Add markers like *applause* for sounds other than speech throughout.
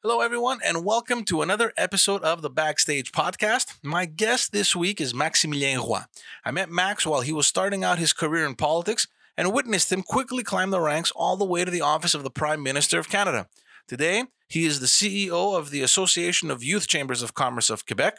Hello, everyone, and welcome to another episode of the Backstage Podcast. My guest this week is Maximilien Roy. I met Max while he was starting out his career in politics and witnessed him quickly climb the ranks all the way to the office of the Prime Minister of Canada. Today, he is the CEO of the Association of Youth Chambers of Commerce of Quebec.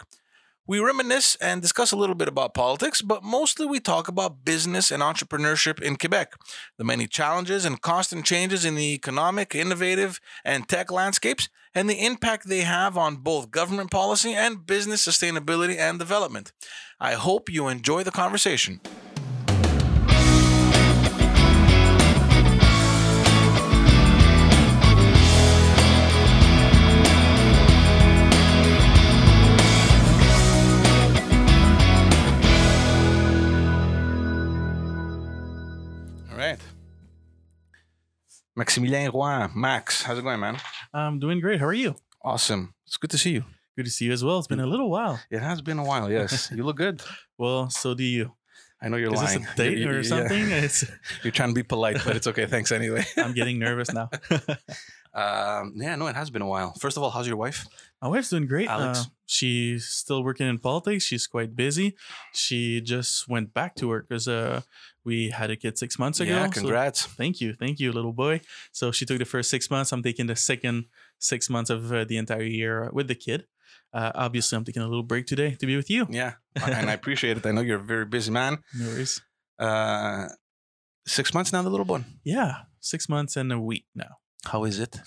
We reminisce and discuss a little bit about politics, but mostly we talk about business and entrepreneurship in Quebec, the many challenges and constant changes in the economic, innovative, and tech landscapes, and the impact they have on both government policy and business sustainability and development. I hope you enjoy the conversation. Maximilien Roy, Max, how's it going, man? I'm doing great. How are you? Awesome. It's good to see you. Good to see you as well. It's been a little while. It has been a while, yes. *laughs* you look good. Well, so do you. I know you're Is lying. Is this a date You- you- or something? *laughs* It's, You're trying to be polite, but it's okay. Thanks anyway. *laughs* I'm getting nervous now. Um, yeah, no, it has been a while. First of all, how's your wife? My wife's doing great. Alex. Uh, she's still working in politics. She's quite busy. She just went back to work because uh, we had a kid six months ago. yeah, So congrats. thank you. Thank you, little boy. So she took the first six months. I'm taking the second six months of uh, the entire year with the kid. Uh, obviously, I'm taking a little break today to be with you. yeah, *laughs* and I appreciate it. I know you're a very busy man. No worries. Uh, six months now, the little one. Yeah, six months and a week now. How is it?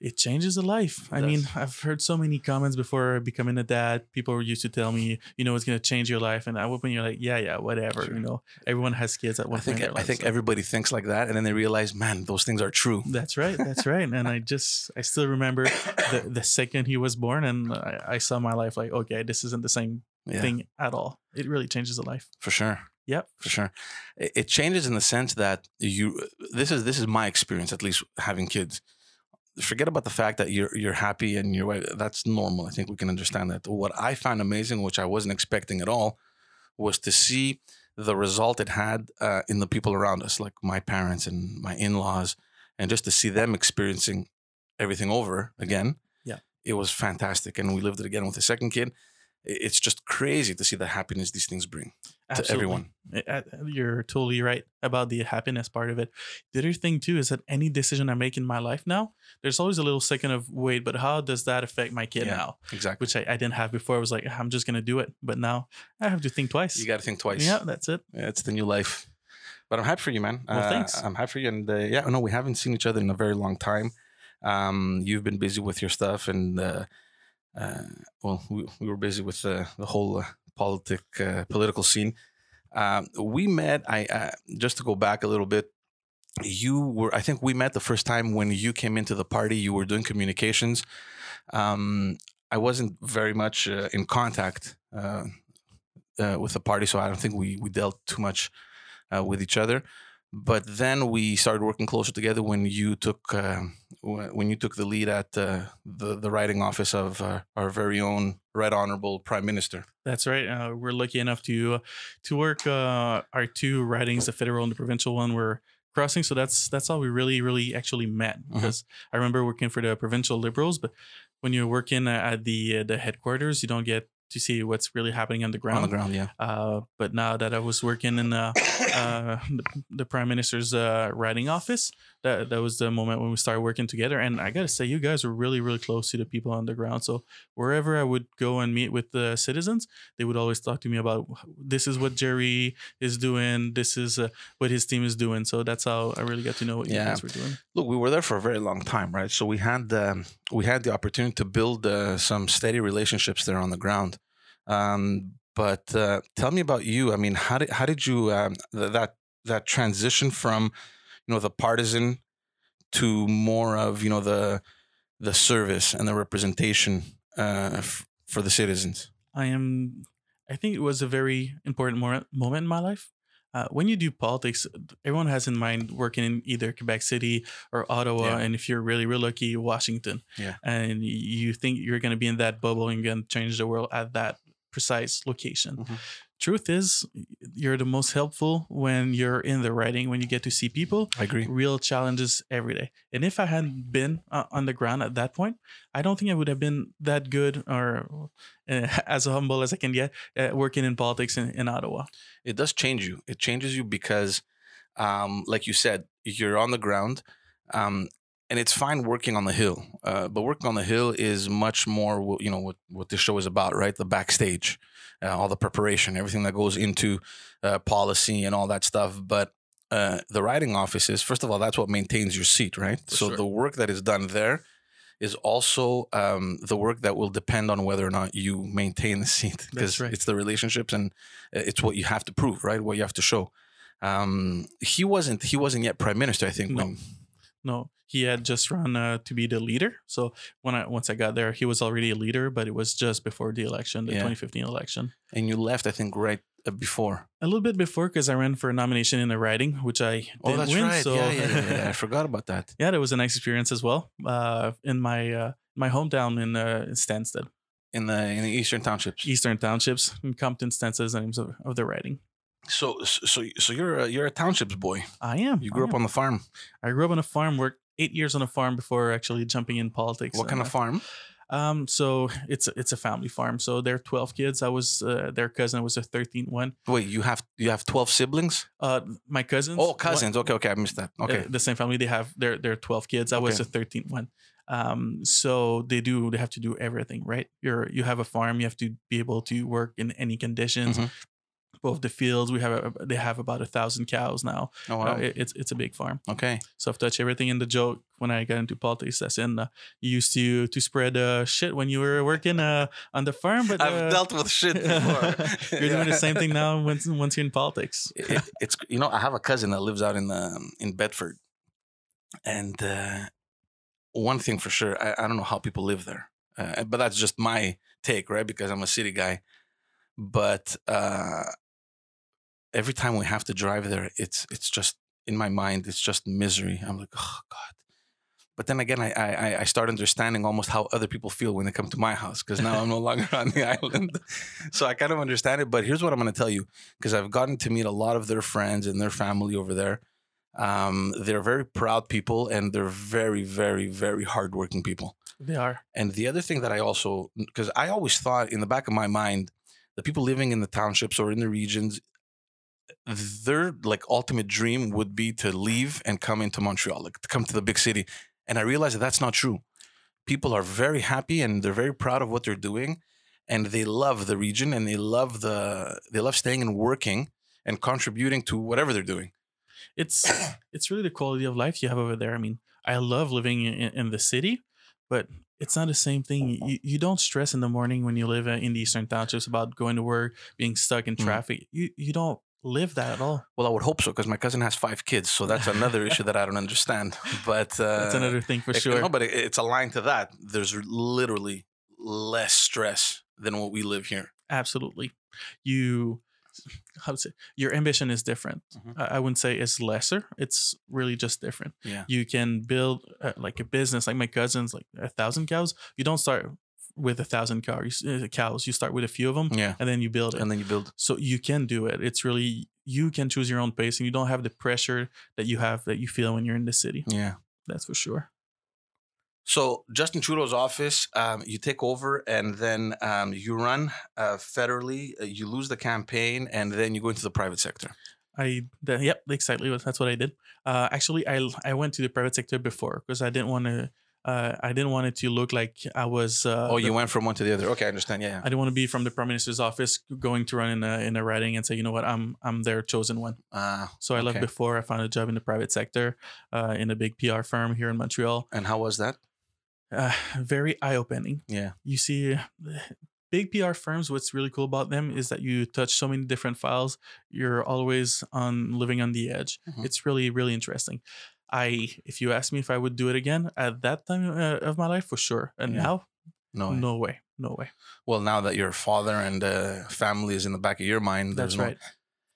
it changes a life. It I mean. I've heard so many comments before becoming a dad. People used to tell me, you know, it's going to change your life. And I would when you're like, yeah, yeah, whatever. Sure. You know, everyone has kids at one I think point I life, think so- everybody thinks like that, and then they realize, man, those things are true. That's right. That's right. And I just, I still remember the, the second he was born and I, I saw my life like, okay, this isn't the same Yeah, thing at all. It really changes a life. for sure. Yep. for sure. It, changes in the sense that you. This is this is my experience, at least having kids. Forget about the fact that you're you're happy and your wife. That's normal. I think we can understand that. What I found amazing, which I wasn't expecting at all, was to see the result it had uh, in the people around us, like my parents and my in-laws, and just to see them experiencing everything over again. Yeah. it was fantastic, and we lived it again with the second kid. It's just crazy to see the happiness these things bring to everyone. You're totally right about the happiness part of it. The other thing too is that any decision I make in my life now, there's always a little second of wait, but how does that affect my kid Yeah. now? Exactly. Which I, I didn't have before. I was like, I'm just gonna do it, but now I have to think twice. You got to think twice. yeah, that's it. Yeah, it's the new life. But I'm happy for you, man. Well, Uh, thanks. I'm happy for you. And uh, yeah, no, we haven't seen each other in a very long time. Um, you've been busy with your stuff, and uh, uh, well, we, we were busy with uh, the whole uh, politic uh, political scene. Um, we met. I uh, just to go back a little bit. You were. I think we met the first time when you came into the party. You were doing communications. Um, I wasn't very much uh, in contact with the party, so I don't think we we dealt too much with each other. But then we started working closer together when you took uh, when you took the lead at uh, the the riding office of uh, our very own Right Honorable Prime Minister. That's right. Uh, we're lucky enough to to work uh, our two ridings, the federal and the provincial one, were crossing. So that's that's how we really, really actually met. Mhm. Because I remember working for the provincial liberals, but when you're working at the uh, the headquarters, you don't get to see what's really happening on the ground. On the ground, yeah. Uh, but now that I was working in uh, uh, the, the prime minister's uh, riding office, that that was the moment when we started working together. And I gotta say, you guys were really, really close to the people on the ground. So wherever I would go and meet with the citizens, they would always talk to me about this is what Jerry is doing, this is uh, what his team is doing. So that's how I really got to know what you guys were doing. Look, we were there for a very long time, right? So we had um, we had the opportunity to build uh, some steady relationships there on the ground. Um, but uh, tell me about you. I mean, how did how did you um, th- that that transition from you know the partisan to more of you know the the service and the representation uh, f- for the citizens? I am. I think it was a very important mo- moment in my life. Uh, when you do politics, everyone has in mind working in either Quebec City or Ottawa, Yeah. and if you're really, really lucky, Washington. Yeah. And you think you're going to be in that bubble and you're going to change the world at that precise location. Mhm. truth is, you're the most helpful when you're in the riding, when you get to see people, I agree. real challenges every day. And if I hadn't been uh, on the ground at that point, I don't think I would have been that good or uh, *laughs* as humble as I can get uh, working in politics in, in Ottawa. It does change you. It changes you because, um, like you said, you're on the ground. Um, and it's fine working on the hill, uh, but working on the hill is much more, you know, what, what this show is about, right? The backstage, uh, all the preparation, everything that goes into uh, policy and all that stuff. But uh, the riding offices, first of all, that's what maintains your seat, right? For so sure. the work that is done there is also um, the work that will depend on whether or not you maintain the seat because right. it's the relationships and uh, it's what you have to prove, right? What you have to show. Um, he wasn't. He wasn't yet prime minister. I think. No. When, No, he had just run uh, to be the leader. So when I once I got there, he was already a leader, but it was just before the election, the Yeah. 2015 election. and you left. I think right uh, before. A little bit before because I ran for a nomination in the riding, which I didn't Oh, that's win. right. So yeah, yeah, yeah, yeah. I *laughs* forgot about that. yeah, that was a nice experience as well. Uh, in my uh, my hometown in uh, Stanstead, In the in the eastern townships. Eastern Townships, in Compton, Stanstead is the names of, of the riding. So so so you're a, you're a townships boy. I am. You grew I up am. on the farm. I grew up on a farm. Worked eight years on a farm before actually jumping in politics. What kind Uh, of farm? Um, so it's it's a family farm. So there are twelve kids. I was uh, their cousin. I was a thirteenth one. Wait, you have you have twelve siblings? Uh, my cousins. Oh, cousins. Okay, okay, I missed that. uh, Okay, the same family. They have their their twelve kids. I was Okay. the thirteenth one. Um, so they do they have to do everything right. You're you have a farm. You have to be able to work in any conditions. Mhm. Both the fields. We have a, they have about a thousand cows now. oh Uh, wow. it- it's it's a big farm. okay, So I've touched everything in the joke when I got into politics. That's in uh, you used to to spread uh, shit when you were working uh, on the farm, but I've uh, dealt with shit *laughs* before. you're doing the same thing now *laughs* once once you're in politics. It- it- it's you know I have a cousin that lives out in the in Bedford, and uh, one thing for sure I, I don't know how people live there, uh, but that's just my take, right? Because I'm a city guy. But uh, every time we have to drive there, it's it's just in my mind, it's just misery. I'm like, oh God. But then again, I I, I start understanding almost how other people feel when they come to my house because now I'm no longer *laughs* on the island, so I kind of understand it. But here's what I'm going to tell you because I've gotten to meet a lot of their friends and their family over there. Um, they're very proud people and they're very, very, very hardworking people. They are. And the other thing that I also, because I always thought in the back of my mind, the people living in the townships or in the regions, their like ultimate dream would be to leave and come into Montreal, like to come to the big city. And I realized that that's not true. People are very happy and they're very proud of what they're doing, and they love the region and they love the they love staying and working and contributing to whatever they're doing. It's *clears throat* it's really the quality of life you have over there. I mean, I love living in, in the city, but it's not the same thing. You, you don't stress in the morning when you live uh, in the Eastern Townships about going to work, being stuck in Mm. traffic. You you don't live that at all. Well, I would hope so because my cousin has five kids, so that's another issue that I don't understand. *laughs* But uh, That's another thing for It- sure. No, but it, it's aligned to that. There's literally less stress than what we live here. Absolutely. You how to say your ambition is different. Mhm. I I wouldn't say it's lesser. It's really just different. Yeah. You can build uh, like a business, like my cousins, like a thousand cows. You don't start with a thousand cows. Uh, cows. You start with a few of them, Yeah. and then you build it. And then you build. so you can do it. It's really you can choose your own pace, and you don't have the pressure that you have that you feel when you're in the city. Yeah. That's for sure. So Justin Trudeau's office, um, you take over and then um, you run uh, federally. Uh, you lose the campaign and then you go into the private sector. I the, yep exactly that's what I did. Uh, actually, I I went to the private sector before because I didn't want to. Uh, I didn't want it to look like I was. Uh, oh, the- you went from one to the other. Okay, I understand. Yeah. I didn't want to be from the prime minister's office going to run in a in a riding and say, you know what, I'm I'm their chosen one. Uh, So I left before I found a job in the private sector, uh, in a big PR firm here in Montreal. and how was that? Uh, very eye opening. Yeah. You see, big PR firms. What's really cool about them is that you touch so many different files. You're always on living on the edge. Mhm. It's really really interesting. I, if you ask me if I would do it again at that time uh, of my life, for sure. And Yeah. now, No. way. no way, no way. Well, now that your father and uh, family is in the back of your mind, That's no- right.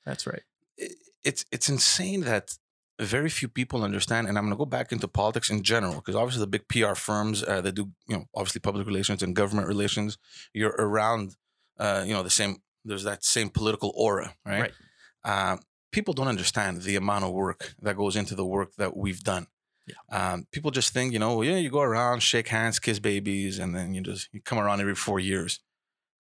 That's right. it- it's it's insane that very few people understand and i'm going to go back into politics in general because obviously the big pr firms uh, that do you know obviously public relations and government relations you're around uh, you know the same there's that same political aura, right? Right. Uh, people don't understand the amount of work that goes into the work that we've done. Yeah. Um, people just think, you know, yeah, you go around, shake hands, kiss babies, and then you just you come around every four years.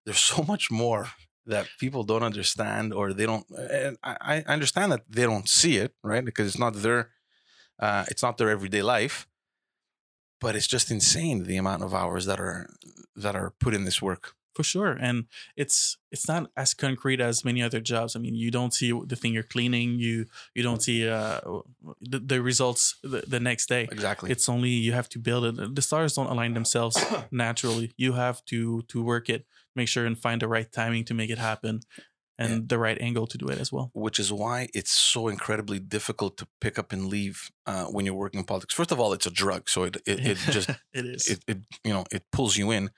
There's so *laughs* much more that people don't understand, or they don't. And I, I understand that they don't see it, right? Because it's not their, uh, it's not their everyday life. But it's just insane the amount of hours that are that are put in this work. For sure and it's it's not as concrete as many other jobs i mean you don't see the thing you're cleaning you you don't see uh the, the results the, the next day Exactly. it's only you have to build it the stars don't align themselves *coughs* naturally you have to to work it make sure and find the right timing to make it happen and Yeah. the right angle to do it as well which is why it's so incredibly difficult to pick up and leave uh, when you're working in politics. First of all, it's a drug, so it it, it just *laughs* it is it, it you know it pulls you in.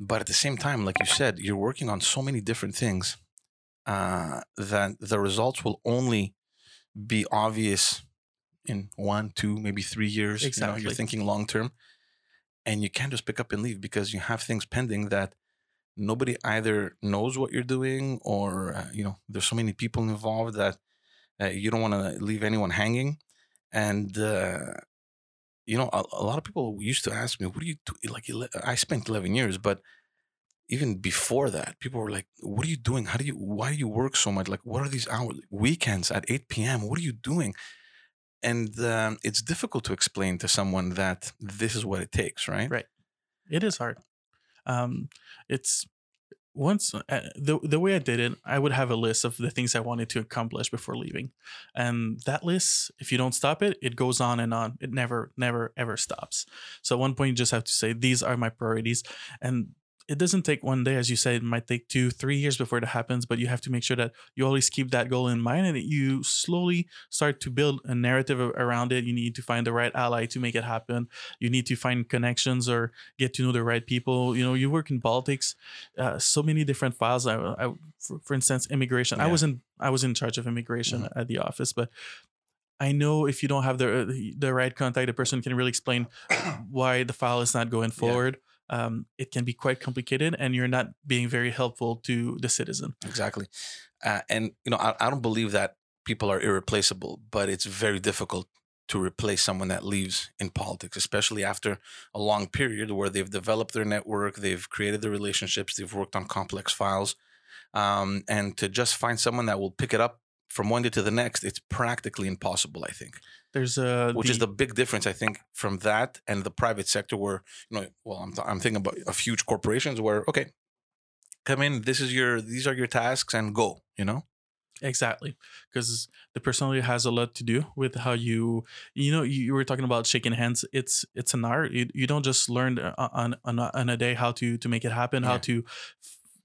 But at the same time, like you said, you're working on so many different things uh, that the results will only be obvious in one, two, maybe three years. You know, Exactly. you're thinking long term, and you can't just pick up and leave because you have things pending that nobody either knows what you're doing or uh, you know there's so many people involved that uh, you don't want to leave anyone hanging and uh, you know a, a lot of people used to ask me what do you do? Like i spent 11 years but even before that people were like what are you doing? How do you why do you work so much? Like what are these hours weekends at 8 p.m what are you doing? And um, it's difficult to explain to someone that this is what it takes right? Right. it is hard. Um it's once uh, the the way I did it, I would have a list of the things I wanted to accomplish before leaving, and that list, if you don't stop it, it goes on and on. It never, never, ever stops. So at one point, you just have to say these are my priorities, and it doesn't take one day, as you said. It might take two, three years before it happens, but you have to make sure that you always keep that goal in mind, and that you slowly start to build a narrative around it. You need to find the right ally to make it happen. You need to find connections or get to know the right people. You know, you work in politics, uh, so many different files. I, I for, for instance, immigration. I was in I was in charge of immigration at the office, but I know if you don't have the the right contact, the person can really explain why the file is not going forward. Um, it can be quite complicated, and you're not being very helpful to the citizen. Exactly. Uh, and, you know, I, I don't believe that people are irreplaceable, but it's very difficult to replace someone that leaves in politics, especially after a long period where they've developed their network, they've created the relationships, they've worked on complex files. Um, and to just find someone that will pick it up from one day to the next, it's practically impossible, I think. There's a Which is the big difference, I think, from that and the private sector, where you know, well, I'm, I'm thinking about of huge corporations where okay, come in, this is your, these are your tasks, and go. You know, Exactly, because the personality has a lot to do with how you, you know, you, were talking about shaking hands. It's it's an art. You, you don't just learn uh, on, on a- on a day how to to make it happen, how to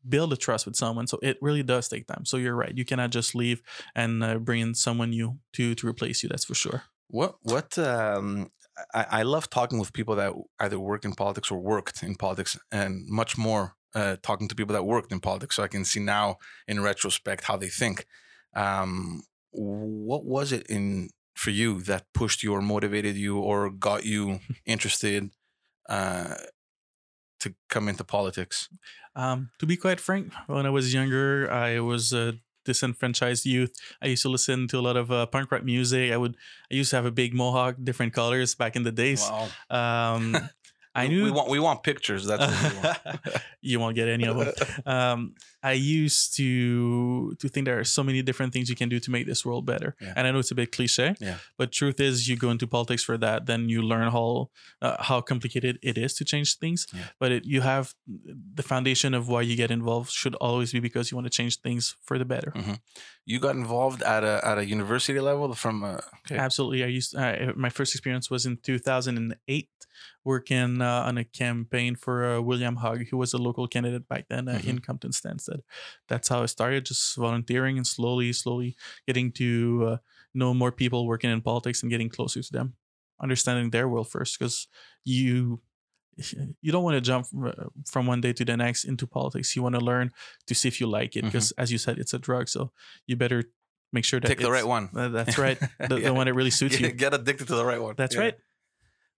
build a trust with someone. So it really does take time. So you're right. You cannot just leave and uh, bring in someone new to to replace you. That's for sure. What what um I, I love talking with people that either work in politics or worked in politics and much more uh, talking to people that worked in politics so I can see now in retrospect how they think. Um what was it in for you that pushed you or motivated you or got you *laughs* interested uh to come into politics? Um, to be quite frank, when I was younger, I was a disenfranchised youth. I used to listen to a lot of uh, punk rock music. I would. I used to have a big mohawk, different colors back in the days. Wow. Um, *laughs* I knew we want we want pictures. That's what we want. *laughs* you won't get any of them. Um, I used to to think there are so many different things you can do to make this world better. Yeah. And I know it's a bit cliche, Yeah. but truth is, you go into politics for that, then you learn how uh, how complicated it is to change things. Yeah. But it, you have the foundation of why you get involved should always be because you want to change things for the better. you got involved at a at a university level from uh, okay. Absolutely. I used uh, my first experience was in 2008, working uh, on a campaign for uh, William Hogg, who was a local candidate back then uh, in Compton Stanstead. That's how I started, just volunteering and slowly, slowly getting to uh, know more people working in politics and getting closer to them, understanding their world first, because you. *laughs* You don't want to jump from, uh, one day to the next into politics. You want to learn to see if you like it, because as you said, it's a drug. So you better make sure that Pick the right one. uh, *laughs* That's right. The, Yeah. the one that really suits you. *laughs* Get addicted to the right one. That's Yeah. right.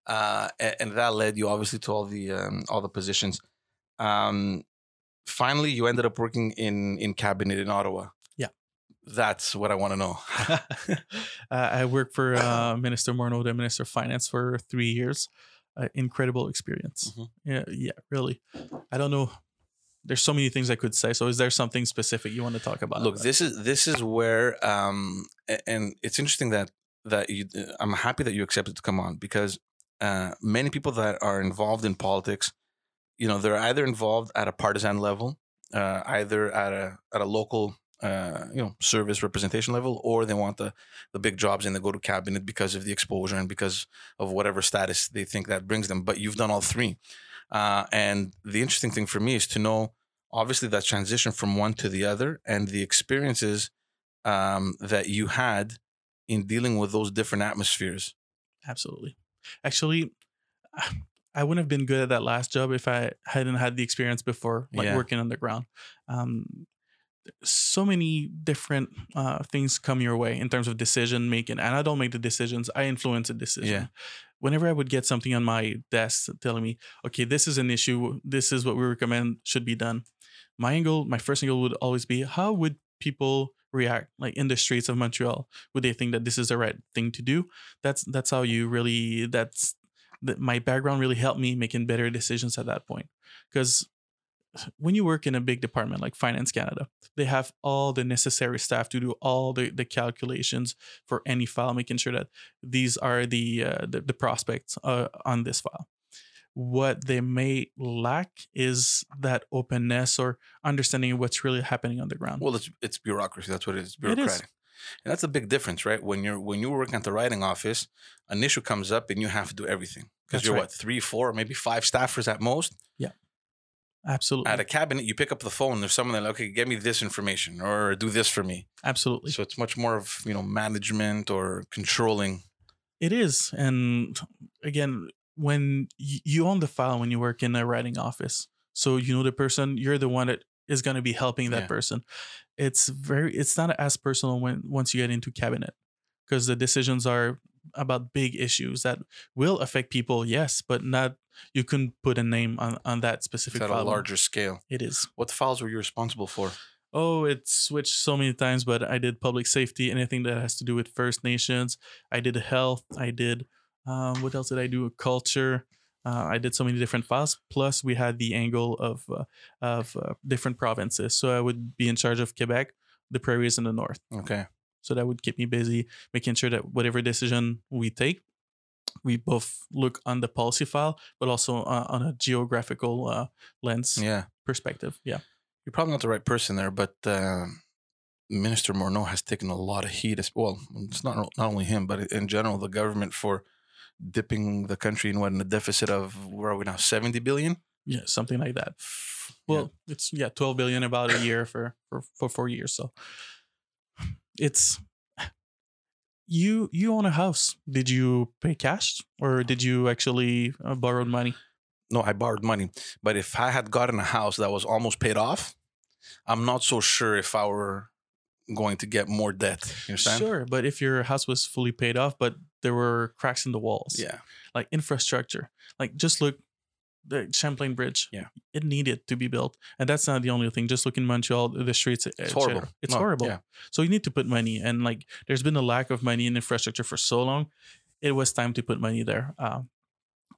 Uh, a- and, that led you obviously to all the um, all the positions. Um, finally you ended up working in in cabinet in Ottawa. Yeah. That's what I want to know. *laughs* uh, I worked for *laughs* uh, Minister Morneau, the Minister of Finance, for three years. Uh, incredible experience. Mhm. Yeah, yeah, really. I don't know. There's so many things I could say. So, is there something specific you want to talk about? Look, this is this is where um and it's interesting that that you I'm happy that you accepted to come on because uh many people that are involved in politics, you know, they're either involved at a partisan level, uh either at a at a local uh you know service representation level or they want the the big jobs and they go to cabinet because of the exposure and because of whatever status they think that brings them but you've done all three uh and the interesting thing for me is to know obviously that transition from one to the other and the experiences um, that you had in dealing with those different atmospheres. Absolutely. Actually, I wouldn't have been good at that last job if I hadn't had the experience before, like Yeah. working underground. Um, so many different uh, things come your way in terms of decision making, and I don't make the decisions; I influence the decision. Yeah. Whenever I would get something on my desk telling me, "Okay, this is an issue. This is what we recommend should be done," my angle, my first angle would always be, "How would people react, like in the streets of Montreal? Would they think that this is the right thing to do?" That's that's how you really. That's that my background really helped me making better decisions at that point because when you work in a big department like finance canada they have all the necessary staff to do all the, the calculations for any file making sure that these are the uh, the, the prospects uh, on this file what they may lack is that openness or understanding of what's really happening on the ground Well, it's it's bureaucracy. That's what it is. It is. And that's a big difference, right? When you're when you're working at the riding office, an issue comes up and you have to do everything because you're right. what three, four, maybe five staffers at most. Yeah. Absolutely At a cabinet, you pick up the phone. There's someone that okay, get me this information or do this for me. absolutely So it's much more of you know management or controlling. It is. And again, when you own the file when you work in a riding office, so you know the person, you're the one that is going to be helping that Yeah. person. It's very, it's not as personal when once you get into cabinet because the decisions are about big issues that will affect people, yes, but not, you couldn't put a name on, on that specific It's at a larger scale. It is. What files were you responsible for? Oh, it switched so many times, but I did public safety, anything that has to do with First Nations. I did health. I did, um, what else did I do? Culture. Uh, I did so many different files. Plus, we had the angle of uh, of uh, different provinces. So I would be in charge of Quebec, the prairies in the north. Okay. So that would keep me busy, making sure that whatever decision we take, we both look on the policy file, but also uh, on a geographical uh, lens Yeah. perspective. Yeah. You're probably not the right person there, but uh, Minister Morneau has taken a lot of heat. as- Well, it's not not only him, but in general, the government for dipping the country in what in a deficit of where are we now? Seventy billion. Yeah, something like that. Well, it's yeah, 12 billion about a year for for for 4 years. So it's you you own a house. Did you pay cash or did you actually uh, borrow money? no, I borrowed money. But if I had gotten a house that was almost paid off, I'm not so sure if I were going to get more debt. You understand? Sure, but if your house was fully paid off but there were cracks in the walls. Yeah. Like infrastructure. Like just look the Champlain Bridge. Yeah. It needed to be built. And that's not the only thing. Just look in Montreal, the streets. It's horrible. It's No, horrible. Yeah. So you need to put money, and like there's been a lack of money in infrastructure for so long. It was time to put money there. Uh,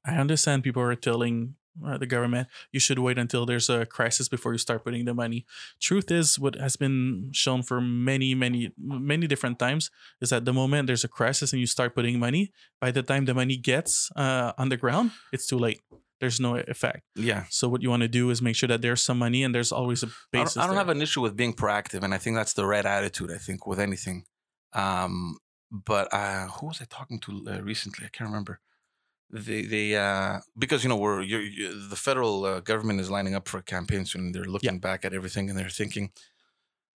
I understand people are telling uh, the government you should wait until there's a crisis before you start putting the money. Truth is, what has been shown for many, many, many different times is that the moment there's a crisis and you start putting money, by the time the money gets uh, on the ground, it's too late. There's no effect. Yeah. So what you want to do is make sure that there's some money and there's always a I basis. don't, I don't have an issue with being proactive, and I think that's the right attitude. I think with anything. Um, but uh, who was I talking to uh, recently? I can't remember. They they uh, because you know we're you're, you the federal uh, government is lining up for a campaign soon. And they're looking back at everything and they're thinking,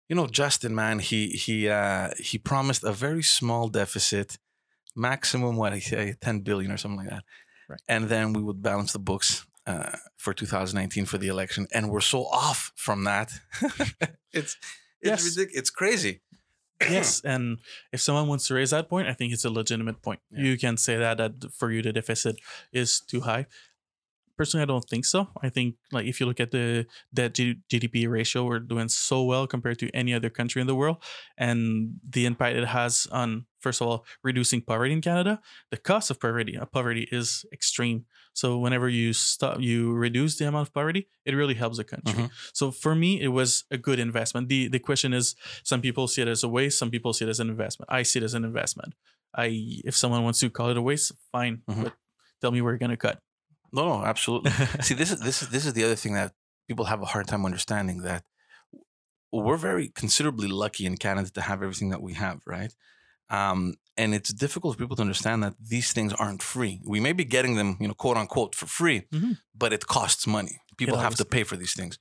you know, Justin, man, he he uh, he promised a very small deficit, maximum what I say, ten billion or something like that, Right. and then we would balance the books uh, for 2019 for the election, and we're so off from that. *laughs* it's it's Yes. ridiculous. It's crazy. Yes, and if someone wants to raise that point, I think it's a legitimate point. Yeah. You can say that that for you the deficit is too high. personally, I don't think so. I think like if you look at the debt GDP ratio, we're doing so well compared to any other country in the world, and the impact it has on first of all reducing poverty in Canada. The cost of poverty, uh, poverty is extreme. So whenever you stop, you reduce the amount of poverty, it really helps the country. Mhm. So for me, it was a good investment. the The question is, some people see it as a waste, some people see it as an investment. I see it as an investment. I if someone wants to call it a waste, fine, Mhm. but tell me where you're gonna cut. No, no, absolutely. *laughs* See, this is this is this is the other thing that people have a hard time understanding that we're very considerably lucky in Canada to have everything that we have, right? Um, and it's difficult for people to understand that these things aren't free. We may be getting them, you know, quote unquote, for free, Mhm. but it costs money. People have to pay for these things.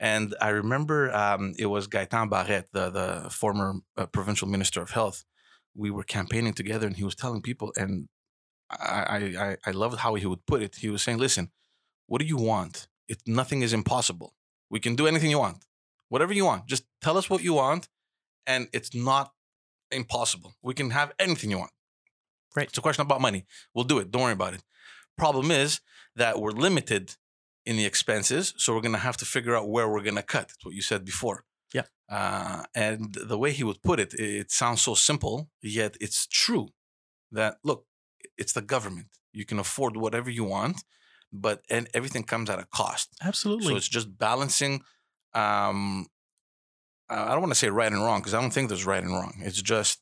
And I remember um, it was Gaetan Barrette, the the former uh, provincial minister of health. We were campaigning together, and he was telling people, and I, I I I loved how he would put it. He was saying, "Listen, what do you want? It nothing is impossible. We can do anything you want, whatever you want. Just tell us what you want, and it's not impossible. We can have anything you want. Right. It's a question about money. We'll do it. Don't worry about it. Problem is that we're limited in the expenses, so we're gonna have to figure out where we're gonna cut. It's what you said before. Yeah. Uh, and the way he would put it, it sounds so simple, yet it's true. That look, it's the government. You can afford whatever you want, but and everything comes at a cost. Absolutely. So it's just balancing. Um, I I don't want to say right and wrong because I don't think there's right and wrong. It's just,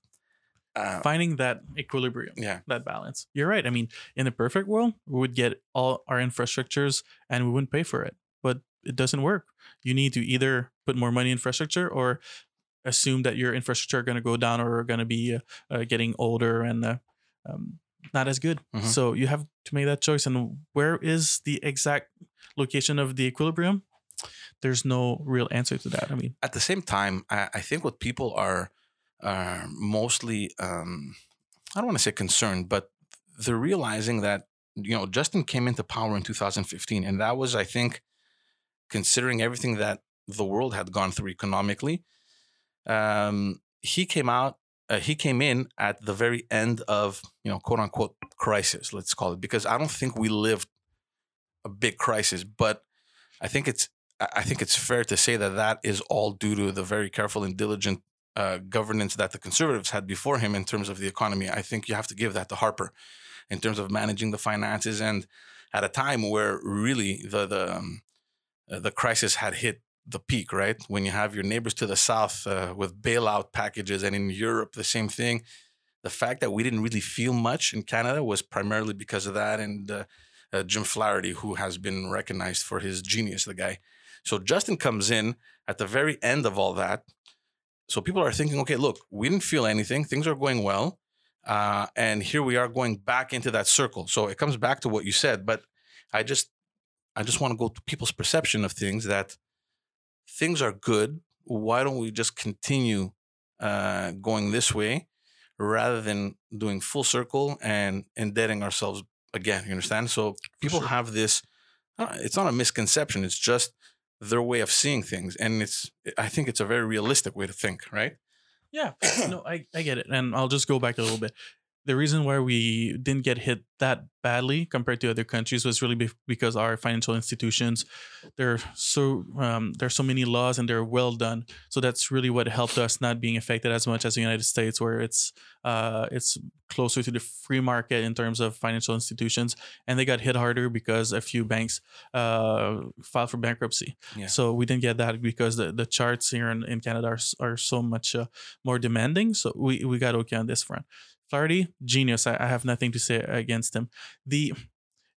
uh, finding that equilibrium, yeah, that balance. You're right. I mean, in a perfect world, we would get all our infrastructures and we wouldn't pay for it, but it doesn't work. You need to either put more money in infrastructure or assume that your infrastructure are going to go down or are going to be uh, uh, getting older and uh, um, not as good. Mhm. So you have to make that choice. And where is the exact location of the equilibrium? There's no real answer to that. I mean, at the same time, I, I think what people are are mostly um, I don't want to say concerned, but they're realizing that you know Justin came into power in 2015, and that was I think considering everything that the world had gone through economically. Um, he came out. Uh, he came in at the very end of you know quote unquote crisis, let's call it, because I don't think we lived a big crisis, but I think it's I think it's fair to say that that is all due to the very careful and diligent uh, governance that the conservatives had before him in terms of the economy. I think you have to give that to Harper in terms of managing the finances and at a time where really the the um, uh, the crisis had hit the peak, right? When you have your neighbors to the south uh, with bailout packages, and in Europe the same thing. The fact that we didn't really feel much in Canada was primarily because of that, and uh, uh, Jim Flaherty, who has been recognized for his genius, the guy. So Justin comes in at the very end of all that. So people are thinking, okay, look, we didn't feel anything. Things are going well. Uh, and here we are going back into that circle. So it comes back to what you said, but I just I just want to go to people's perception of things that things are good. Why don't we just continue uh, going this way rather than doing full circle and indebting ourselves again? You understand? So people sure. have this. Uh, it's not a misconception. It's just their way of seeing things, and it's. I think it's a very realistic way to think, right? Yeah, no, I, I get it. And I'll just go back a little bit. The reason why we didn't get hit that badly compared to other countries was really be- because our financial institutions, they're so um, there's so many laws and they're well done. So that's really what helped us not being affected as much as the United States, where it's uh, it's closer to the free market in terms of financial institutions, and they got hit harder because a few banks uh, filed for bankruptcy. Yeah. So we didn't get that because the, the charts here in, in Canada are, are so much uh, more demanding. So we, we got okay on this front. Flaherty, genius. I, I have nothing to say against him. The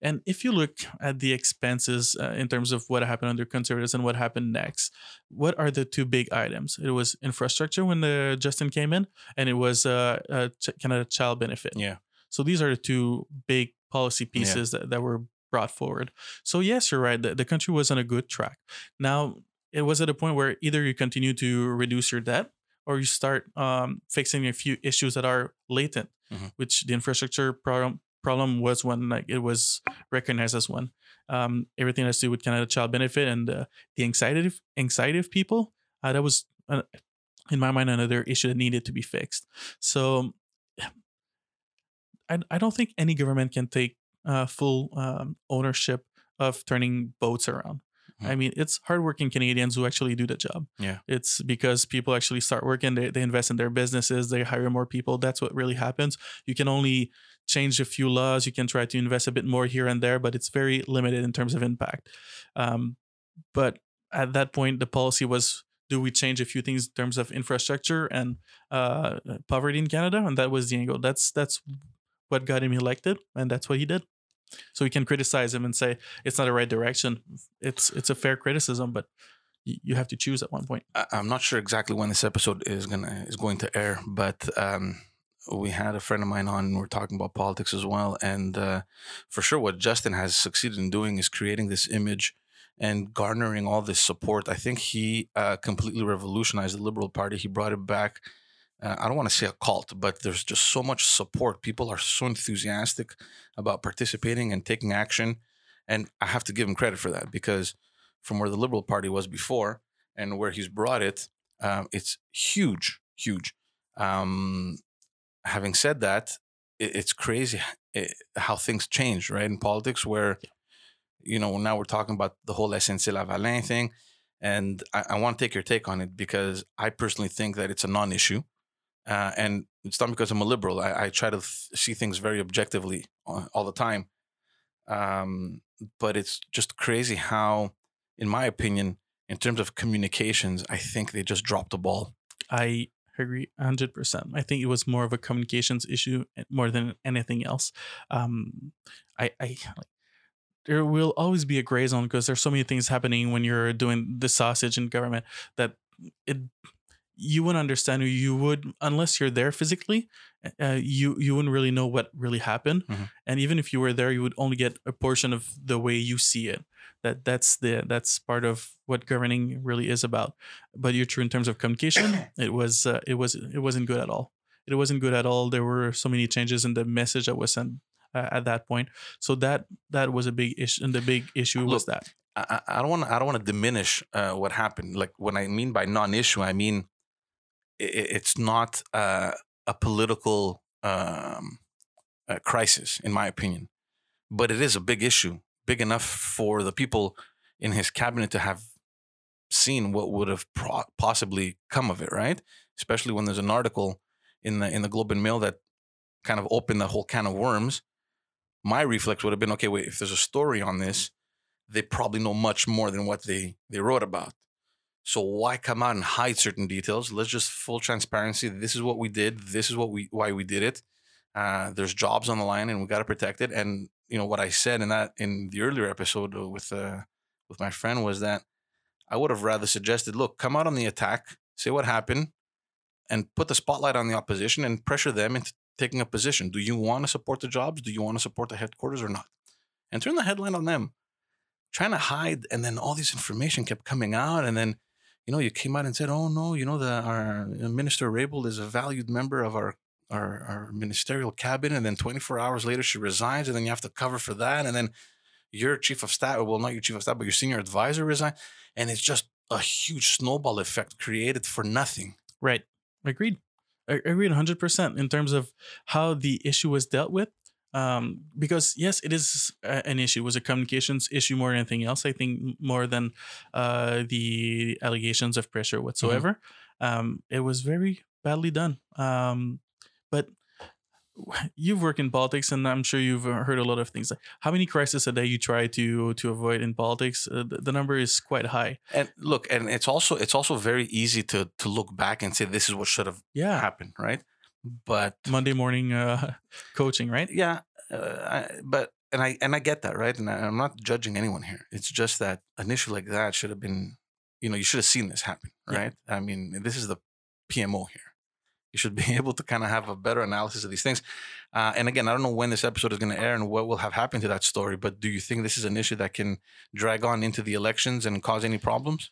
and if you look at the expenses uh, in terms of what happened under conservatives and what happened next, what are the two big items? It was infrastructure when the Justin came in, and it was uh, uh ch- Canada Child Benefit. Yeah. So these are the two big policy pieces that, that were brought forward. So yes, you're right. The, the country was on a good track. Now it was at a point where either you continue to reduce your debt or you start um, fixing a few issues that are latent, Mhm. which the infrastructure problem problem was one like it was recognized as one. Um, everything has to do with Canada Child Benefit and uh, the anxiety of, anxiety of people uh, that was uh, in my mind another issue that needed to be fixed. So I, I don't think any government can take uh, full um, ownership of turning boats around. Mhm. I mean, it's hardworking Canadians who actually do the job. Yeah. It's because people actually start working, they, they invest in their businesses, they hire more people. That's what really happens. You can only change a few laws, you can try to invest a bit more here and there, but it's very limited in terms of impact. Um, but at that point, the policy was do we change a few things in terms of infrastructure and uh, poverty in Canada? And that was the angle. That's that's what got him elected, and that's what he did. So we can criticize him and say it's not the right direction. It's it's a fair criticism, but you have to choose at one point. I'm not sure exactly when this episode is gonna is going to air, but um, we had a friend of mine on. and We're talking about politics as well, and uh, for sure, what Justin has succeeded in doing is creating this image and garnering all this support. I think he uh, completely revolutionized the Liberal Party. He brought it back. Uh, I don't want to say a cult, but there's just so much support. People are so enthusiastic about participating and taking action, and I have to give him credit for that because from where the Liberal Party was before and where he's brought it, um, it's huge, huge. Um, having said that, it, it's crazy how things change, right? In politics, where, you know, now we're talking about the whole SNC Lavalin thing. And I, I want to take your take on it because I personally think that it's a non issue. Uh, and it's not because I'm a liberal. I, I try to th- see things very objectively all, all the time. Um, but it's just crazy how, in my opinion, in terms of communications, I think they just dropped the ball. I agree 100%. I think it was more of a communications issue eh, more than anything else. Um, I, I like, there will always be a gray zone because there's so many things happening when you're doing the sausage in government that it you wouldn't understand you would unless you're there physically uh, you you wouldn't really know what really happened. Mhm. and even if you were there you would only get a portion of the way you see it. That that's the that's part of what governing really is about. But you're true in terms of communication. *coughs* It was uh, it was it wasn't good at all. It wasn't good at all. There were so many changes in the message that was sent uh, at that point. So that that was a big issue and the big issue was that. I, I don't want to. I don't want to diminish uh, what happened. Like when I mean by non-issue, I mean it's not uh, a political um, uh, crisis, in my opinion, but it is a big issue, big enough for the people in his cabinet to have seen what would have pro- possibly come of it, right? Especially when there's an article in the in the Globe and Mail that kind of opened the whole can of worms. My reflex would have been, okay, wait, if there's a story on this they probably know much more than what they they wrote about. So why come out and hide certain details? Let's just full transparency. This is what we did. This is what we why we did it. Uh, there's jobs on the line, and we got to protect it. And you know what I said in that in the earlier episode uh, with uh, with my friend was that I would have rather suggested, look, come out on the attack, say what happened, and put the spotlight on the opposition and pressure them into taking a position. Do you want to support the jobs? Do you want to support the headquarters or not? And turn the headline on them trying to hide and then all this information kept coming out and then you know you came out and said oh no you know that our uh, minister Raybould is a valued member of our our, our ministerial cabinet and then 24 hours later she resigns and then you have to cover for that and then your chief of staff well not your chief of staff but your senior advisor resign and it's just a huge snowball effect created for nothing Right. Agreed. I agreed 100% in terms of how the issue was dealt with. Um, because, yes, it is an issue. It was a communications issue more than anything else. I think more than uh, the allegations of pressure whatsoever. Um, it was very badly done. Um, but *sighs* you've worked in politics, and I'm sure you've uh, heard a lot of things. How many crises a day you try to to avoid in politics? Uh, the, the number is quite high. and look and it's also it's also very easy to to look back and say this is what should have Yeah. happened right but Monday morning uh, *laughs* coaching, right? yeah uh, I, but and i and i get that right? And I, i'm not judging anyone here. It's just that an issue like that should have been you know you should have seen this happen Yeah. right? I mean this is the pmo here. You should be *laughs* able to kind of have a better analysis of these things. Uh, and again i don't know when this episode is going to air and what will have happened to that story but do you think this is an issue that can drag on into the elections and cause any problems?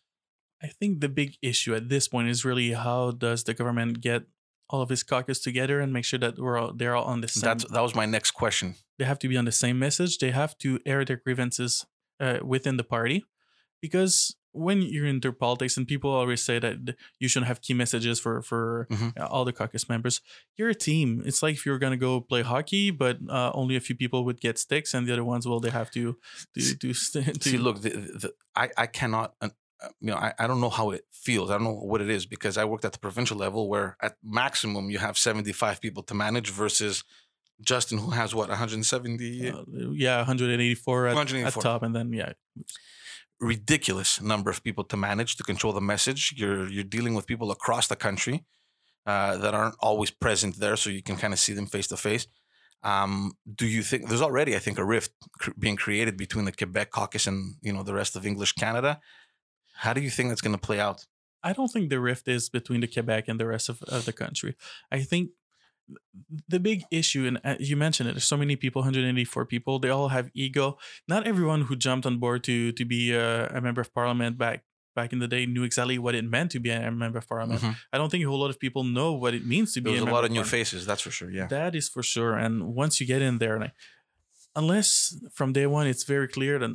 I think the big issue at this point is really how does the government get all of his caucus together and make sure that we're all they're all on the same. that's that was my next question they have to be on the same message. They have to air their grievances uh, within the party, because when you're into politics and people always say that you shouldn't have key messages for for Mhm. uh, all the caucus members you're a team it's like if you're going to go play hockey but uh, only a few people would get sticks and the other ones well they have to do do See, look, the, the, I I cannot. Uh, uh, you know, I, I don't know how it feels. I don't know what it is because I worked at the provincial level where at maximum you have 75 people to manage versus Justin who has what 170 uh, yeah 184 at, at top and then yeah ridiculous number of people to manage to control the message. You're you're dealing with people across the country uh, that aren't always present there, so you can kind of see them face to face. Um, do you think there's already, I think, a rift cr- being created between the Quebec caucus and you know the rest of English Canada? How do you think that's going to play out? I don't think the rift is between the Quebec and the rest of, of the country. I think the big issue, and uh, you mentioned it, there's so many people, 184 people. They all have ego. Not everyone who jumped on board to to be a, a member of parliament back back in the day knew exactly what it meant to be a member of parliament. Mhm. I don't think a whole lot of people know what it means to be. There's a member lot of new faces, that's for sure. Yeah. That is for sure. And once you get in there, like, unless from day one it's very clear that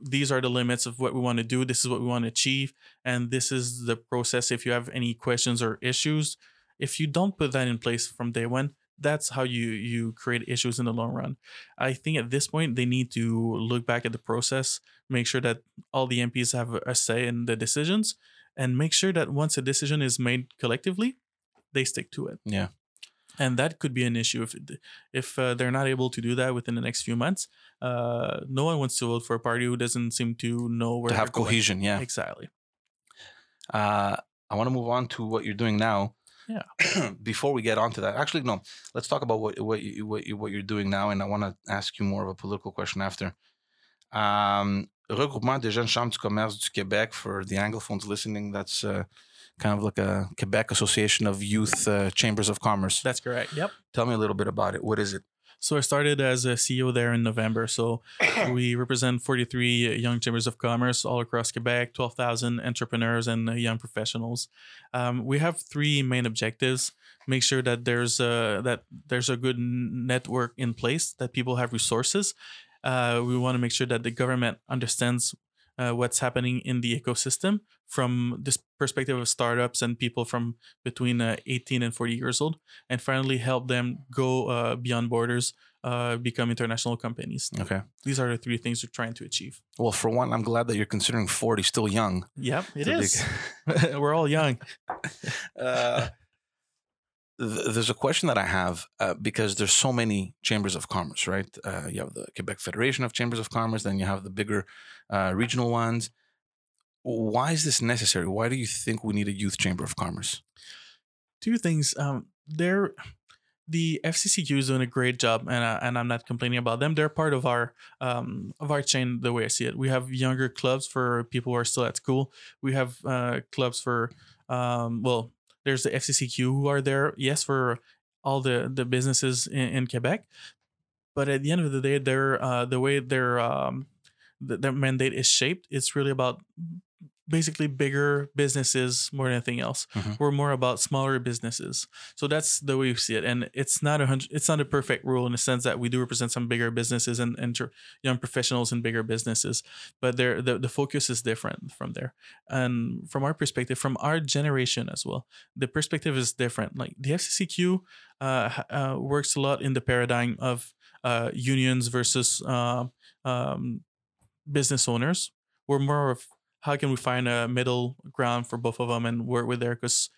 these are the limits of what we want to do, this is what we want to achieve, and this is the process. If you have any questions or issues, if you don't put that in place from day one, that's how you you create issues in the long run. I think at this point they need to look back at the process, make sure that all the MPs have a say in the decisions, and make sure that once a decision is made collectively, they stick to it Yeah. And that could be an issue if if uh, they're not able to do that within the next few months. Uh, no one wants to vote for a party who doesn't seem to know where To have they're going. cohesion, yeah. Exactly. Uh, I want to move on to what you're doing now. Yeah. *clears throat* Before we get on to that, actually, no. Let's talk about what what you, what you, what you're doing now, and I want to ask you more of a political question after. Um, regroupement des jeunes chambres du commerce du Québec for the Anglophones listening. That's uh, kind of like a Quebec Association of Youth uh, Chambers of Commerce. That's correct. Yep. Tell me a little bit about it. What is it? So I started as a CEO there in November. So *coughs* we represent 43 young chambers of commerce all across Quebec, 12,000 entrepreneurs and uh, young professionals. Um, we have three main objectives: make sure that there's a that there's a good network in place, that people have resources. Uh, we want to make sure that the government understands uh, what's happening in the ecosystem from this perspective of startups and people from between uh, 18 and 40 years old and finally help them go uh, beyond borders, uh, become international companies. Okay. These are the three things we're trying to achieve. Well, for one, I'm glad that you're considering 40 still young. Yep, it is. is. *laughs* we're all young. *laughs* th- there's a question that I have uh, because there's so many chambers of commerce, right? Uh, you have the Quebec Federation of Chambers of Commerce, then you have the bigger uh, regional ones. Why is this necessary? Why do you think we need a youth chamber of commerce? Two things. Um, they're the FCCQ is doing a great job, and uh, and I'm not complaining about them. They're part of our um of our chain the way I see it. We have younger clubs for people who are still at school. We have uh, clubs for um well, there's the FCCQ who are there. Yes, for all the the businesses in, in Quebec, but at the end of the day, they're uh, the way their um th- their mandate is shaped. It's really about basically bigger businesses more than anything else. Mhm. We're more about smaller businesses. So that's the way we see it. And it's not a hundred it's not a perfect rule in the sense that we do represent some bigger businesses and, and young professionals in bigger businesses. But there the, the focus is different from there. And from our perspective, from our generation as well, the perspective is different. Like the FCCQ uh, uh, works a lot in the paradigm of uh, unions versus uh, um, business owners. We're more of how can we find a middle ground for both of them and work with there because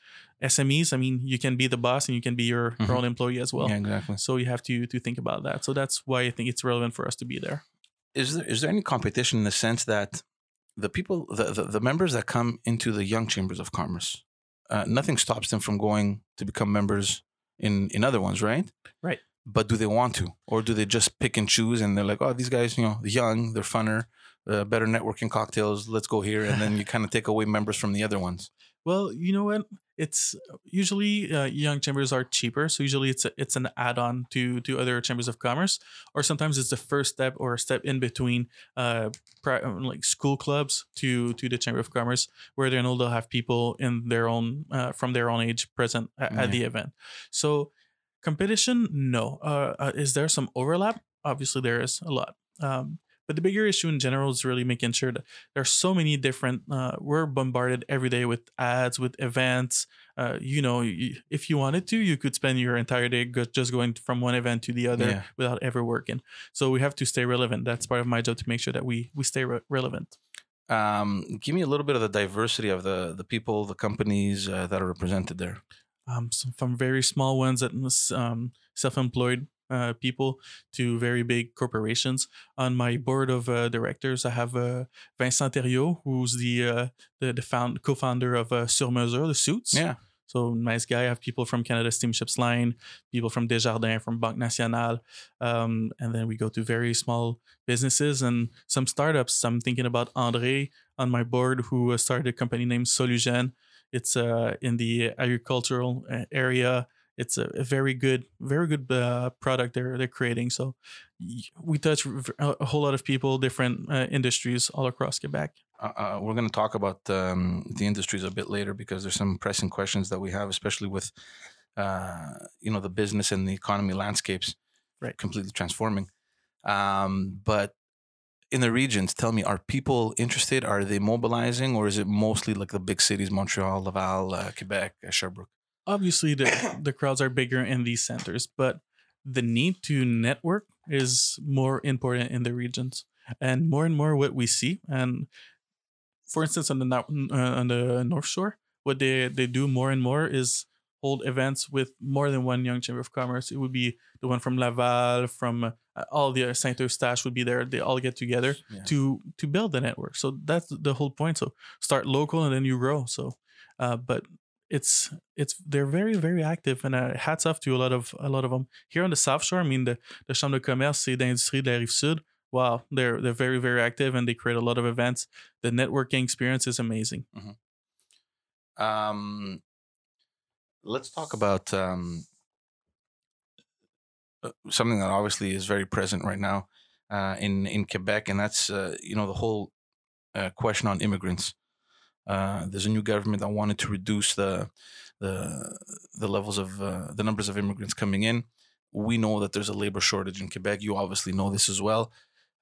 SMEs, I mean, you can be the boss and you can be your, Mhm. your own employee as well. yeah, exactly. So you have to to think about that. So that's why I think it's relevant for us to be there. Is there is there any competition in the sense that the people, the the, the members that come into the young chambers of commerce, uh, nothing stops them from going to become members in in other ones, right? Right. But do they want to, or do they just pick and choose? And they're like, oh, these guys, you know, young, they're funner, uh, better networking cocktails. Let's go here, and then you kind of take away members from the other ones. Well, you know what? It's usually uh, young chambers are cheaper, so usually it's a, it's an add-on to to other chambers of commerce, or sometimes it's the first step or a step in between, uh, pri- uh, like school clubs to to the chamber of commerce, where they know they'll have people in their own uh, from their own age present at, Yeah. at the event. So competition, no. Uh, uh, is there some overlap? Obviously, there is a lot. Um, But the bigger issue in general is really making sure that there are so many different. Uh, we're bombarded every day with ads, with events. Uh, you know, if you wanted to, you could spend your entire day just going from one event to the other Yeah. without ever working. So we have to stay relevant. That's part of my job to make sure that we we stay re- relevant. Um, give me a little bit of the diversity of the the people, the companies uh, that are represented there. um, so from very small ones that um, self-employed uh, people to very big corporations. On my board of uh, directors, I have uh, Vincent Thériault, who's the uh, the, the found, co-founder of uh, Sur Mesure, the suits. Yeah. So nice guy. I have people from Canada Steamships Line, people from Desjardins, from Banque Nationale, um, and then we go to very small businesses and some startups. I'm thinking about André on my board, who uh, started a company named Solugen. It's uh, in the agricultural uh, area. It's a, a very good, very good uh, product they're they're creating. So we touch a whole lot of people, different uh, industries all across Quebec. Uh, uh, we're going to talk about um, the industries a bit later because there's some pressing questions that we have, especially with uh, you know the business and the economy landscapes, Right. completely transforming. Um, but in the regions, tell me, are people interested? Are they mobilizing, or is it mostly like the big cities, Montreal, Laval, uh, Quebec, uh, Sherbrooke? Obviously the *coughs* the crowds are bigger in these centers, but the need to network is more important in the regions, and more and more what we see. And for instance, on the uh, on the North Shore, what they they do more and more is hold events with more than one young chamber of commerce. It would be the one from Laval, from uh, all the Saint Eustache would be there. They all get together Yeah. to to build the network. So that's the whole point. So start local and then you grow. So, uh, but it's it's they're very very active and uh, hats off to a lot of a lot of them here on the South Shore. I mean the the Chambre de commerce et d'industrie de la rive sud. Wow, they're they're very very active and they create a lot of events. The networking experience is amazing. Um, let's talk about um, uh, something that obviously is very present right now uh, in in Quebec, and that's uh, you know the whole uh, question on immigrants. Uh, there's a new government that wanted to reduce the the the levels of uh, the numbers of immigrants coming in. We know that there's a labor shortage in Quebec. You obviously know this as well.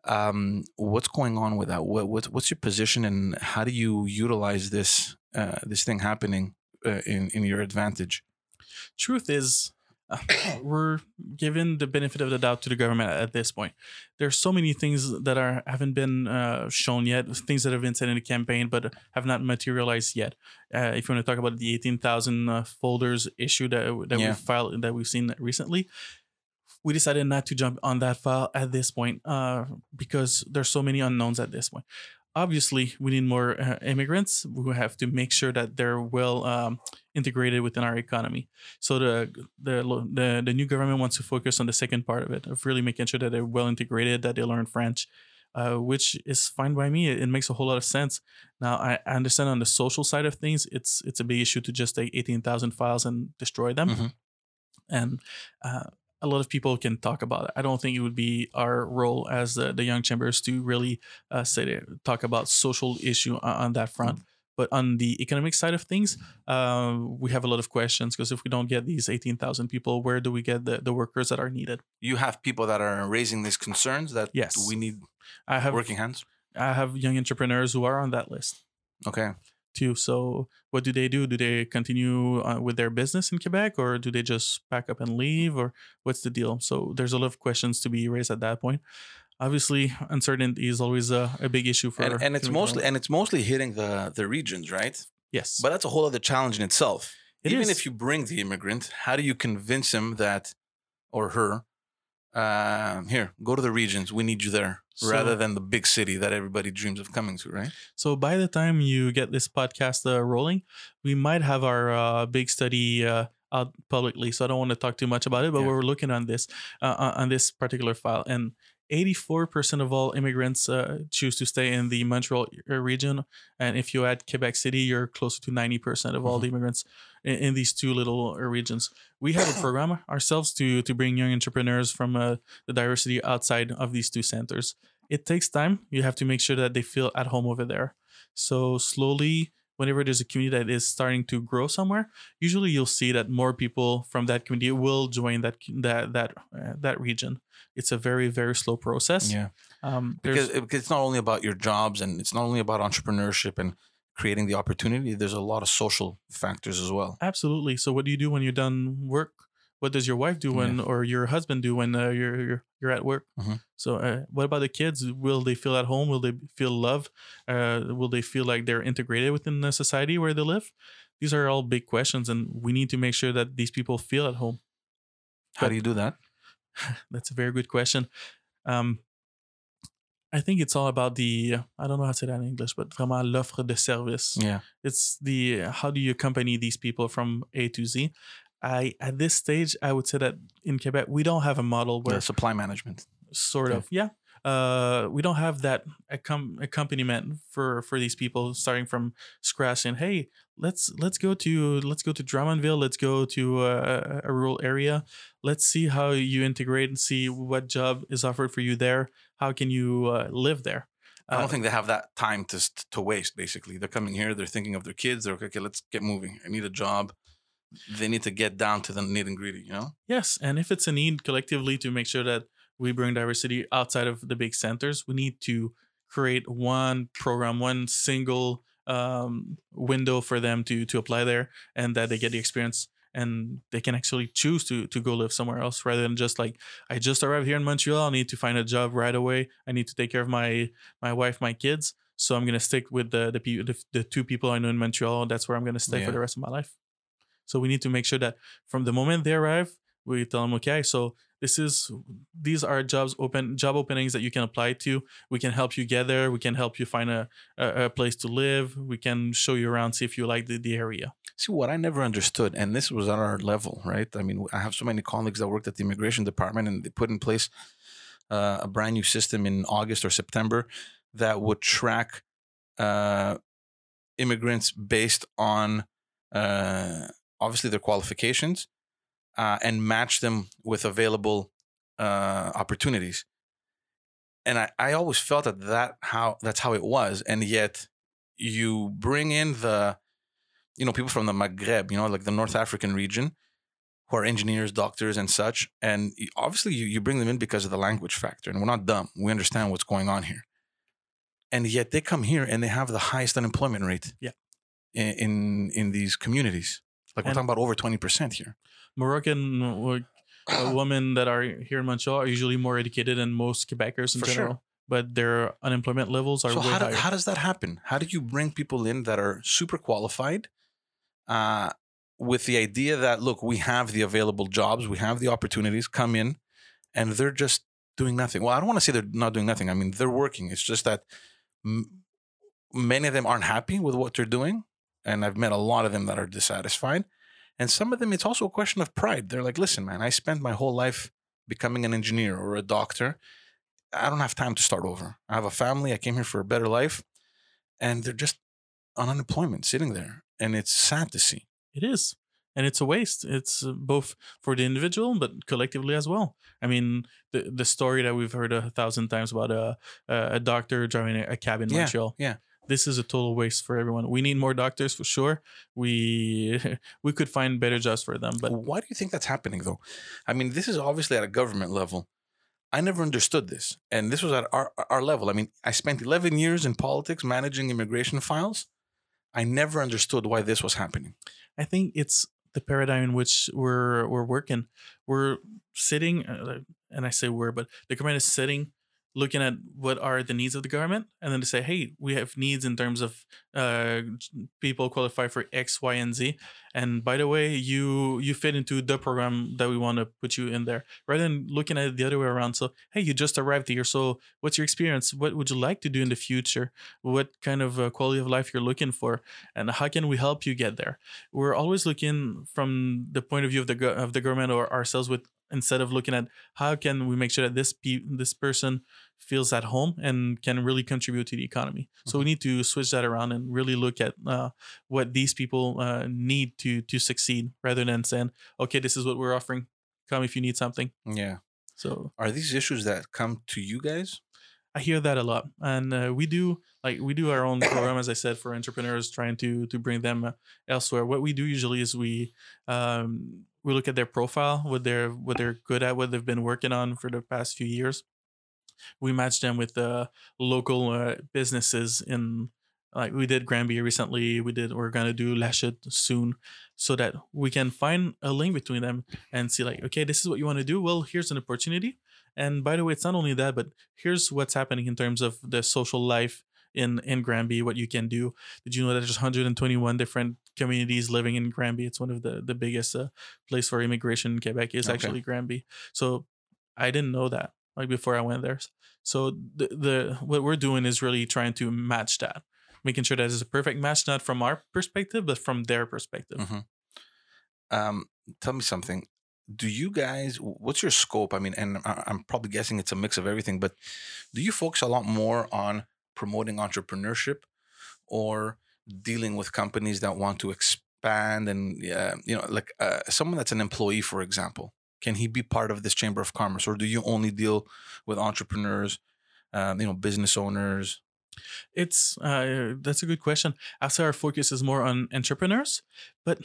Um, what's going on with that? What, what what's your position, and how do you utilize this uh, this thing happening uh, in in your advantage? truth is *coughs* we're given the benefit of the doubt to the government at this point. There's so many things that are haven't been uh, shown yet things that have been said in the campaign but have not materialized yet. Uh, if you want to talk about the 18000 uh, folders issue that, that Yeah. we filed that we've seen recently we decided not to jump on that file at this point uh, because there's so many unknowns at this point obviously we need more uh, immigrants we have to make sure that they're well um, integrated within our economy so the, the the the new government wants to focus on the second part of it, of really making sure that they're well integrated, that they learn French, uh, which is fine by me. It, it makes a whole lot of sense. Now I, I understand on the social side of things, it's it's a big issue to just take eighteen thousand files and destroy them, Mhm. and uh, a lot of people can talk about it. I don't think it would be our role as the, the young chambers to really uh, say talk about social issue on, on that front. But on the economic side of things, uh, we have a lot of questions because if we don't get these 18,000 people, where do we get the, the workers that are needed? You have people that are raising these concerns that Yes. we need I have working hands. I have young entrepreneurs who are on that list Okay. Too. So what do they do? Do they continue uh, with their business in Quebec or do they just pack up and leave or what's the deal? So there's a lot of questions to be raised at that point. Obviously, uncertainty is always a, a big issue for And, and it's mostly and it's mostly hitting the the regions, right? yes, But that's a whole other challenge in itself. It Even is. if you bring the immigrant, how do you convince him that or her, um, here, go to the regions. We need you there, rather than the big city that everybody dreams of coming to, right? So by the time you get this podcast uh, rolling, we might have our uh, big study uh, out publicly. So I don't want to talk too much about it, but Yeah. we're looking on this uh, on on this particular file, and 84% of all immigrants uh, choose to stay in the Montreal uh, region, and if you add Quebec City, you're closer to 90% of all the immigrants in, in these two little uh, regions. We have a *coughs* program ourselves to to bring young entrepreneurs from uh, the diversity outside of these two centers it takes time. You have to make sure that they feel at home over there. So slowly whenever there's a community that is starting to grow somewhere, usually you'll see that more people from that community will join that that that uh, that region. It's a very very slow process. Yeah. Um, Because, because it's not only about your jobs and it's not only about entrepreneurship and creating the opportunity. There's a lot of social factors as well. Absolutely. So, what do you do when you're done work? What does your wife do when, or your husband do when uh, you're, you're you're at work? Mhm. So, uh, what about the kids? Will they feel at home? Will they feel love? Uh, will they feel like they're integrated within the society where they live? These are all big questions, and we need to make sure that these people feel at home. How But- do you do that? *laughs* That's a very good question. Um, I think it's all about the I don't know how to say that in English, but vraiment l'offre de service. Yeah. It's the how do you accompany these people from A to Z. I at this stage I would say that in Quebec we don't have a model where supply management. sort Okay. of yeah uh we don't have that accom- accompaniment for for these people starting from scratch and hey let's let's go to let's go to drummondville let's go to uh, a rural area let's see how you integrate and see what job is offered for you there how can you uh, live there I don't Uh, think they have that time to to waste. Basically, they're coming here. They're thinking of their kids. They're okay. okay let's get moving. I need a job. They need to get down to the nitty and gritty. You know. Yes, and if it's a need collectively to make sure that we bring diversity outside of the big centers, we need to create one program, one single um, window for them to to apply there, and that they get the experience and they can actually choose to to go live somewhere else rather than just like I just arrived here in Montreal, I need to find a job right away. I need to take care of my my wife, my kids. So I'm gonna stick with the the pe- the, the two people I know in Montreal. That's where I'm gonna stay Yeah. for the rest of my life. So we need to make sure that from the moment they arrive, we tell them, okay, so this is these are jobs open job openings that you can apply to. We can help you get there. We can help you find a, a, a place to live. We can show you around, see if you like the, the area. See, what I never understood, and this was at our level, right? I mean, I have so many colleagues that worked at the immigration department, and they put in place uh, a brand new system in August or September that would track uh, immigrants based on uh, obviously their qualifications uh, and match them with available uh, opportunities. And I, I always felt that, that how that's how it was, and yet you bring in the you know people from the Maghreb, you know, like the North African region, who are engineers, doctors, and such. And obviously, you, you bring them in because of the language factor, and we're not dumb. We understand what's going on here. And yet, they come here and they have the highest unemployment rate. Yeah. In in, in these communities, like we're talking about over twenty percent here. Moroccan *sighs* women that are here in Montreal are usually more educated than most Quebecers in For sure. general, but their unemployment levels are So way how, do, how does that happen? How do you bring people in that are super qualified, uh, with the idea that look, we have the available jobs, we have the opportunities, come in, and they're just doing nothing. Well, I don't want to say they're not doing nothing. I mean, they're working. It's just that m- many of them aren't happy with what they're doing, and I've met a lot of them that are dissatisfied. And some of them, it's also a question of pride. They're like, listen, man, I spent my whole life becoming an engineer or a doctor. I don't have time to start over. I have a family. I came here for a better life. And they're just on unemployment sitting there. And it's sad to see. It is. And it's a waste. It's uh, both for the individual, but collectively as well. I mean, the the story that we've heard a thousand times about a a, doctor driving a, a cab in Yeah, Montreal. yeah. This is a total waste for everyone. We need more doctors for sure. We *laughs* we could find better jobs for them, but Why do you think that's happening, though? I mean, this is obviously at a government level. I never understood this. And this was at our, our level. I mean, I spent 11 years in politics managing immigration files. I never understood why this was happening. I think it's the paradigm in which we're we're working. We're sitting, uh, and I say we're, but the government is sitting, looking at what are the needs of the government, and then to say, hey, we have needs in terms of uh, people qualify for X, Y, and Z. And by the way, you you fit into the program that we want to put you in there, rather than looking at it the other way around. So, hey, you just arrived here, so what's your experience? What would you like to do in the future? What kind of uh, quality of life you're looking for, and how can we help you get there? we're always looking from the point of view of the of the government or ourselves with instead of looking at how can we make sure that this pe- this person feels at home and can really contribute to the economy. So we need to switch that around and really look at uh, what these people uh, need to to succeed, rather than saying, "Okay, this is what we're offering. Come if you need something." Yeah. So Are these issues that come to you guys? I hear that a lot, and uh, we do like we do our own program, as I said, for entrepreneurs, trying to to bring them uh, elsewhere. What we do usually is we um, we look at their profile, what they're what they're good at, what they've been working on for the past few years. We match them with uh, local uh, businesses in like we did Granby recently. We did we're gonna do Lachute soon, so that we can find a link between them and see like okay, this is what you want to do. Well, here's an opportunity. And by the way, it's not only that, but here's what's happening in terms of the social life in in Granby, what you can do. Did you know that there's 121 different communities living in Granby? It's one of the the biggest uh, place for immigration in Quebec is Okay. actually Granby. So I didn't know that like before I went there. So the the what we're doing is really trying to match that, making sure that it's a perfect match, not from our perspective, but from their perspective. Mhm. Um, tell me something. Do you guys? What's your scope? I mean, and I'm probably guessing it's a mix of everything, but do you focus a lot more on promoting entrepreneurship, or dealing with companies that want to expand and uh, you know, like uh, someone that's an employee, for example, can he be part of this chamber of commerce, or do you only deal with entrepreneurs, um, you know, business owners? It's uh, that's a good question. Say our focus is more on entrepreneurs, but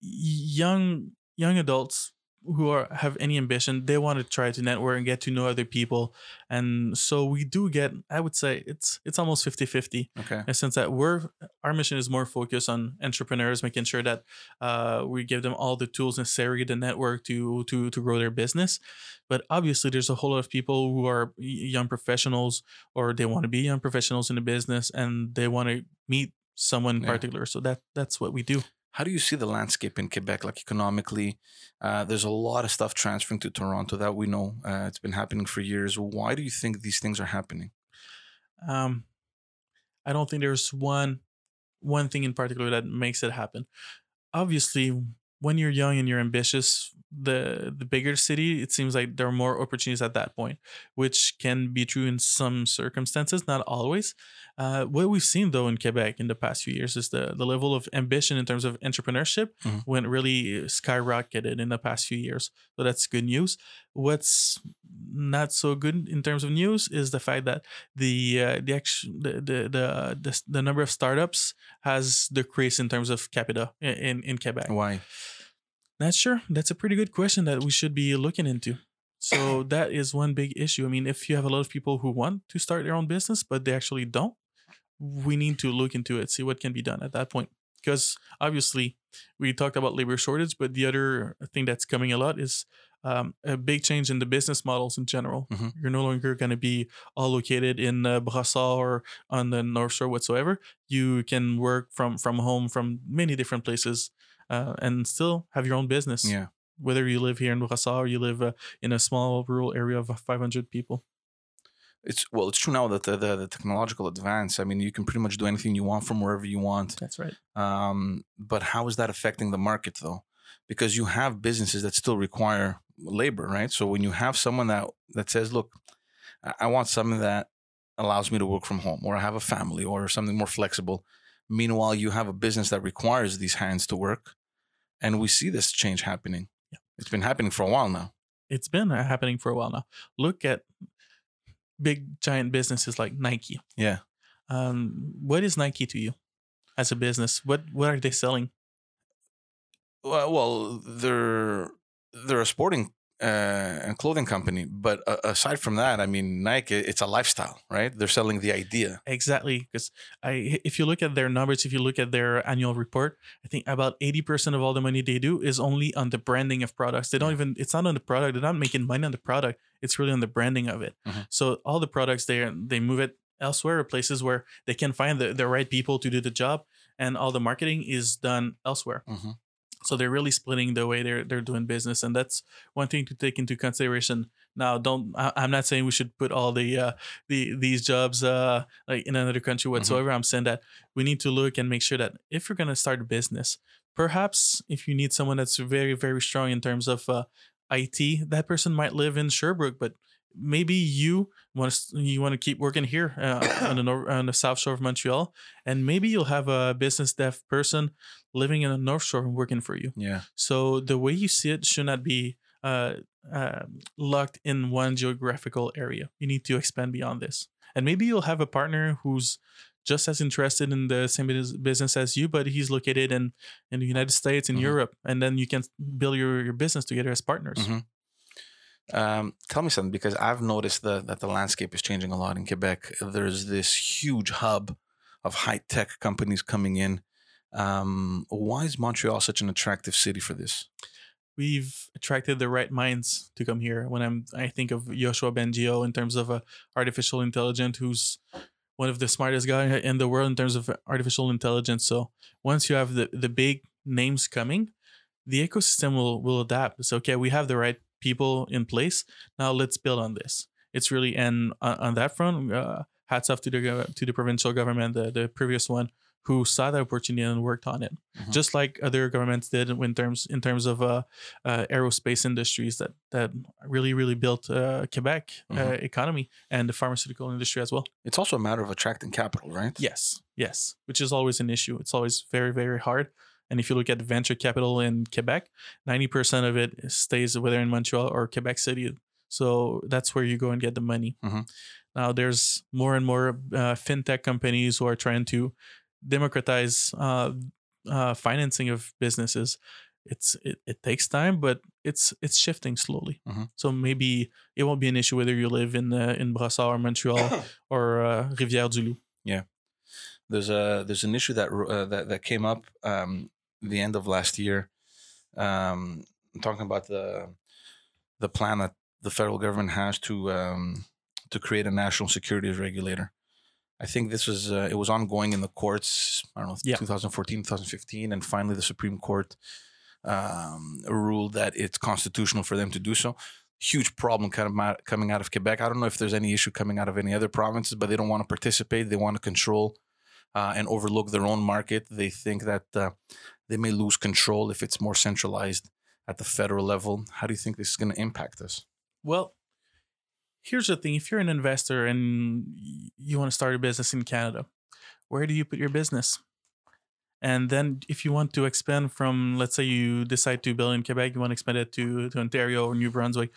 young young adults who are have any ambition, they want to try to network and get to know other people. And so we do get, I would say it's it's almost 50-50 Okay. in sense that we're our mission is more focused on entrepreneurs, making sure that uh, we give them all the tools necessary to network to to to grow their business. But obviously, there's a whole lot of people who are young professionals or they want to be young professionals in the business and they want to meet someone in Yeah. particular. So that that's what we do. How do you see the landscape in Quebec, like economically? Uh, there's a lot of stuff transferring to Toronto that we know. Uh, it's been happening for years. Why do you think these things are happening? Um, I don't think there's one one thing in particular that makes it happen. Obviously, when you're young and you're ambitious, the the bigger city, it seems like there are more opportunities at that point, which can be true in some circumstances, not always. Uh, what we've seen though in Quebec in the past few years is the the level of ambition in terms of entrepreneurship Mhm. went really skyrocketed in the past few years. So that's good news. What's not so good in terms of news is the fact that the uh, the, act- the the the the the number of startups has decreased in terms of capita in in, in Quebec. Why? Not sure. That's a pretty good question that we should be looking into. So *clears throat* that is one big issue. I mean, if you have a lot of people who want to start their own business but they actually don't, we need to look into it, see what can be done at that point. Because obviously, we talked about labor shortage, but the other thing that's coming a lot is um, a big change in the business models in general. Mhm. You're no longer going to be all located in uh, Brossard or on the North Shore whatsoever. You can work from from home from many different places uh, and still have your own business. Yeah. Whether you live here in Brossard or you live uh, in a small rural area of 500 people. It's well, it's true now that the, the the technological advance. I mean, you can pretty much do anything you want from wherever you want. That's right. Um, but how is that affecting the market though? Because you have businesses that still require labor, right? So when you have someone that that says, "Look, I want something that allows me to work from home, or I have a family, or something more flexible," meanwhile you have a business that requires these hands to work, and we see this change happening. Yeah. It's been happening for a while now. It's been happening for a while now. Look at big giant businesses like Nike. Yeah. Um, what is Nike to you as a business? What what are they selling? Well, well they're they're a sporting uh, and clothing company, but uh, aside from that, I mean, Nike, it's a lifestyle, right? They're selling the idea. Exactly, because I if you look at their numbers, if you look at their annual report, I think about eighty percent of all the money they do is only on the branding of products. They don't even it's not on the product. They're not making money on the product. It's really on the branding of it. Mhm. So all the products they they move it elsewhere, places where they can find the, the right people to do the job, and all the marketing is done elsewhere. Mhm. So they're really splitting the way they're they're doing business, and that's one thing to take into consideration. Now, don't I, I'm not saying we should put all the uh, the these jobs uh, like in another country whatsoever. I'm saying that we need to look and make sure that if you're gonna start a business, perhaps if you need someone that's very very strong in terms of uh, IT, that person might live in Sherbrooke, but maybe you want to you want to keep working here uh, on the nor- on the south shore of Montreal, and maybe you'll have a business dev person living in the north shore and working for you. Yeah. So the way you see it should not be uh, uh, locked in one geographical area. You need to expand beyond this, and maybe you'll have a partner who's just as interested in the same business as you, but he's located in in the United States, in Mhm. Europe, and then you can build your, your business together as partners. Mhm. Um, tell me something because I've noticed the, that the landscape is changing a lot in Quebec. There's this huge hub of high tech companies coming in. Um, why is Montreal such an attractive city for this? We've attracted the right minds to come here. When I'm, I think of Yoshua Bengio in terms of uh, artificial intelligence, who's one of the smartest guy in the world in terms of artificial intelligence. So once you have the the big names coming, the ecosystem will will adapt. So okay. We have the right people in place. Now let's build on this. It's really and on, on that front, uh, hats off to the to the provincial government, the, the previous one, who saw the opportunity and worked on it, Mhm. just like other governments did in terms in terms of uh, uh, aerospace industries that that really really built uh, Quebec uh, Mhm. economy and the pharmaceutical industry as well. It's also a matter of attracting capital, right? Yes, yes, which is always an issue. It's always very, very hard. And if you look at venture capital in Quebec, 90% of it stays whether in Montreal or Quebec City. So that's where you go and get the money. Mhm. Now, there's more and more uh, fintech companies who are trying to democratize uh, uh, financing of businesses. It's it, it takes time, but it's it's shifting slowly. Mhm. So maybe it won't be an issue whether you live in uh, in Brossard or Montreal *coughs* or uh, Rivière du Loup. Yeah, there's a there's an issue that uh, that that came up um, the end of last year. Um, talking about the the plan that the federal government has to um, to create a national securities regulator. I think this was uh, it was ongoing in the courts. I don't know, Yeah. 2014, 2015, and finally the Supreme Court um, ruled that it's constitutional for them to do so. Huge problem kind of coming out of Quebec. I don't know if there's any issue coming out of any other provinces, but they don't want to participate. They want to control uh, and overlook their own market. They think that uh, they may lose control if it's more centralized at the federal level. How do you think this is going to impact us? Well, here's the thing: if you're an investor and you want to start a business in Canada, where do you put your business? And then, if you want to expand from, let's say, you decide to build in Quebec, you want to expand it to, to Ontario or New Brunswick,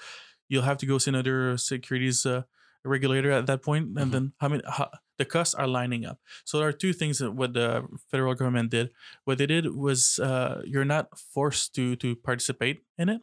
you'll have to go see another securities uh, regulator at that point. And Mhm. then, how many? How, the costs are lining up. So there are two things that what the federal government did. What they did was uh, you're not forced to to participate in it.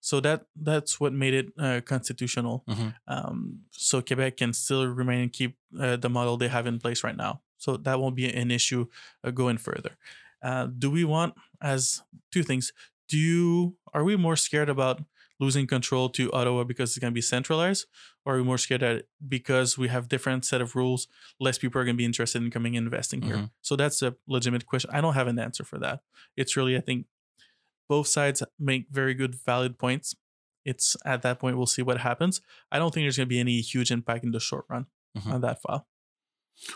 So that that's what made it uh, constitutional. Mhm. Um, so Quebec can still remain and keep uh, the model they have in place right now. So that won't be an issue uh, going further. Uh, do we want as two things? Do you are we more scared about losing control to Ottawa because it's going to be centralized, or are we more scared that because we have different set of rules, less people are going to be interested in coming and investing here? Mhm. So that's a legitimate question. I don't have an answer for that. It's really I think both sides make very good valid points. It's at that point we'll see what happens. I don't think there's going to be any huge impact in the short run Mhm. on that file.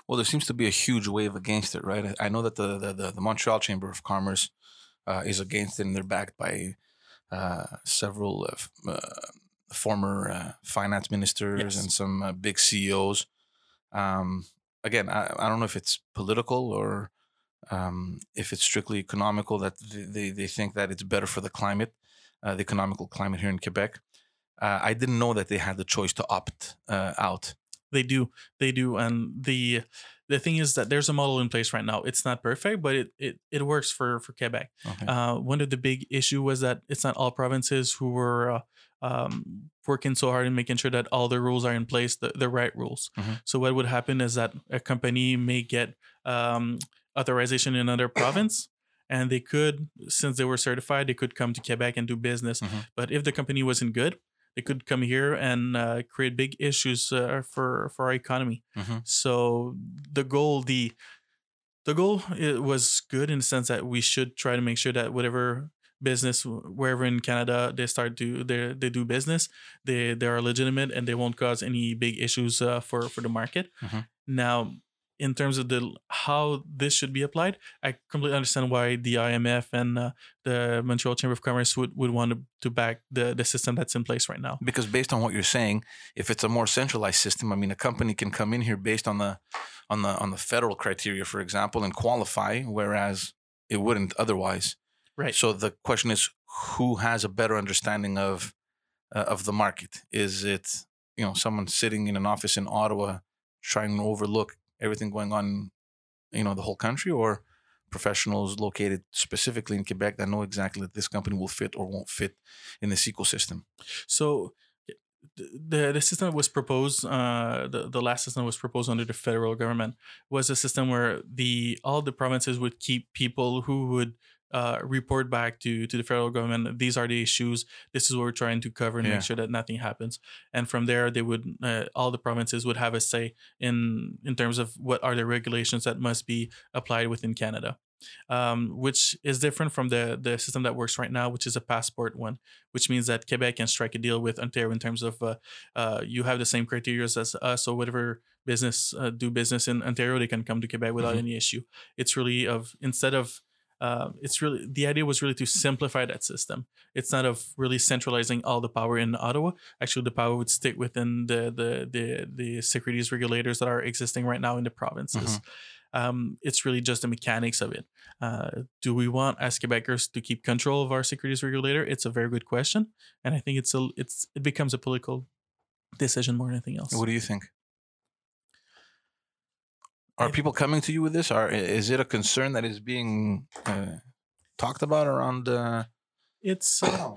Well, there seems to be a huge wave against it, right? I know that the the, the, the Montreal Chamber of Commerce uh, is against it, and they're backed by several uh, f- uh, former uh, finance ministers Yes. and some uh, big CEOs. Um, again, I, I don't know if it's political or um, if it's strictly economical that they, they, they think that it's better for the climate, uh, the economical climate here in Quebec. Uh, I didn't know that they had the choice to opt uh, out. They do, they do, and the the thing is that there's a model in place right now. It's not perfect, but it it, it works for for Quebec. Okay. Uh, one of the big issue was that it's not all provinces who were uh, um, working so hard in making sure that all the rules are in place, the, the right rules. Mhm. So what would happen is that a company may get um, authorization in another province. And they could, since they were certified, they could come to Quebec and do business. Mhm. But if the company wasn't good, they could come here and uh, create big issues uh, for for our economy. Mhm. So the goal, the the goal it was good in the sense that we should try to make sure that whatever business wherever in Canada they start to they they do business, they they are legitimate and they won't cause any big issues uh, for for the market. Mhm. Now, in terms of the how this should be applied, I completely understand why the AMF and uh, the Montreal Chamber of Commerce would, would want to, to back the the system that's in place right now. because based on what you're saying, if it's a more centralized system, I mean, a company can come in here based on the on the on the federal criteria, for example, and qualify, whereas it wouldn't otherwise. Right. So the question is, who has a better understanding of uh, of the market? Is it you know someone sitting in an office in Ottawa trying to overlook everything going on, you know, the whole country, or professionals located specifically in Quebec that know exactly that this company will fit or won't fit in this ecosystem? So the the system that was proposed, uh, the the last system that was proposed under the federal government was a system where the all the provinces would keep people who would uh, report back to to the federal government. These are the issues. This is what we're trying to cover and Yeah. make sure that nothing happens. And from there, they would uh, all the provinces would have a say in in terms of what are the regulations that must be applied within Canada. Um, which is different from the the system that works right now, which is a passport one, which means that Quebec can strike a deal with Ontario in terms of uh, uh, you have the same criteria as us, so whatever business uh, do business in Ontario, they can come to Quebec without Mhm. any issue. It's really of instead of uh, it's really the idea was really to simplify that system. It's not of really centralizing all the power in Ottawa. Actually, the power would stick within the the the, the securities regulators that are existing right now in the provinces. Um, it's really just the mechanics of it. Uh, do we want as Quebecers to keep control of our securities regulator? It's a very good question, and I think it's a it's it becomes a political decision more than anything else. What do you think? Are people coming to you with this? Are is it a concern that is being uh, talked about around? Uh, It's *clears throat* uh,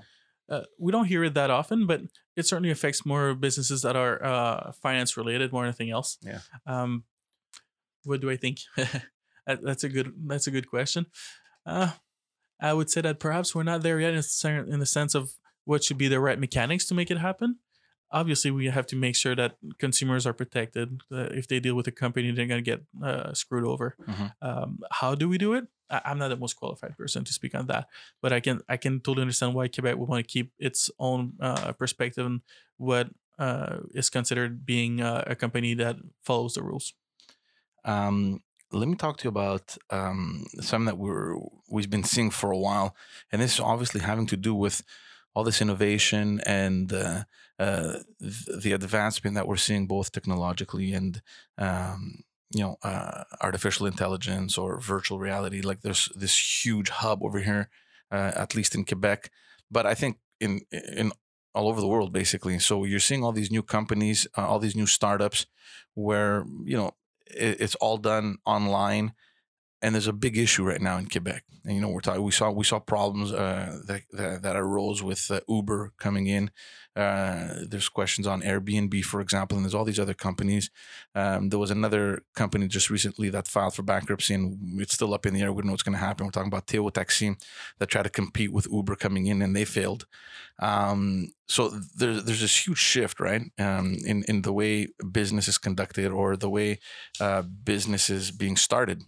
uh, we don't hear it that often, but it certainly affects more businesses that are uh, finance related more than anything else. Yeah. Um, what do I think? *laughs* That's a good. That's a good question. Uh, I would say that perhaps we're not there yet in the sense of what should be the right mechanics to make it happen. Obviously, we have to make sure that consumers are protected. Uh, if they deal with a company, they're going to get uh, screwed over. Mhm. Um, how do we do it? I- I'm not the most qualified person to speak on that, but I can I can totally understand why Quebec would want to keep its own uh, perspective on what uh, is considered being uh, a company that follows the rules. um, let me talk to you about um, something that we're we've been seeing for a while, and this is obviously having to do with all this innovation and uh, uh, the advancement that we're seeing both technologically and um, you know uh, artificial intelligence or virtual reality. Like there's this huge hub over here, uh, at least in Quebec, but I think in in all over the world basically. So you're seeing all these new companies, uh, all these new startups, where you know it, it's all done online and there's a big issue right now in Quebec. And you know, we're talking. We saw we saw problems uh, that, that that arose with uh, Uber coming in. Uh, there's questions on Airbnb, for example, and there's all these other companies. Um, there was another company just recently that filed for bankruptcy, and it's still up in the air. We don't know what's going to happen. We're talking about Teo Taxi that tried to compete with Uber coming in, and they failed. Um, so there's there's this huge shift, right, um, in in the way business is conducted or the way uh, business is being started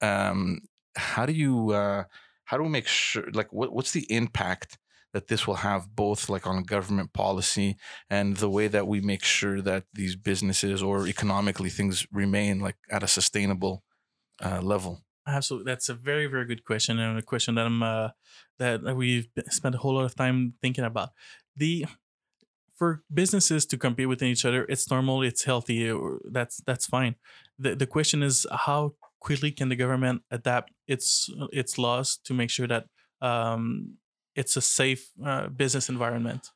um, how do you uh, how do we make sure like what, what's the impact that this will have both like on government policy and the way that we make sure that these businesses or economically things remain like at a sustainable uh, level Absolutely, that's a very very good question and a question that I'm uh, that we've spent a whole lot of time thinking about. The for businesses to compete within each other, it's normal, it's healthy, that's that's fine. The the question is how quickly can the government adapt its its laws to make sure that um, it's a safe uh, business environment.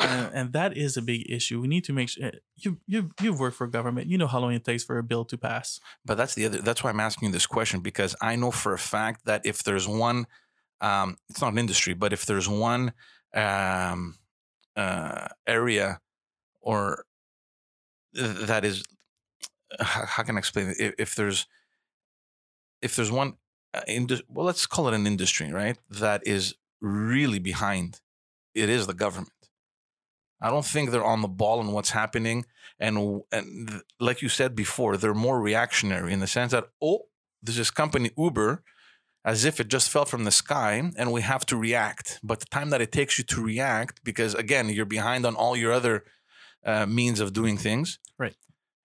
And, *sighs* and that is a big issue. We need to make sure you you you've worked for government. You know how long it takes for a bill to pass. but that's the other that's why i'm asking you this question because i know for a fact that if there's one um, it's not an industry but if there's one um, uh, area or that is how, how can i explain it if, if there's if there's one uh, well let's call it an industry right that is really behind it is the government i don't think they're on the ball on what's happening and and th- like you said before they're more reactionary in the sense that oh there's this company uber as if it just fell from the sky and we have to react but the time that it takes you to react because again you're behind on all your other uh, means of doing things Right.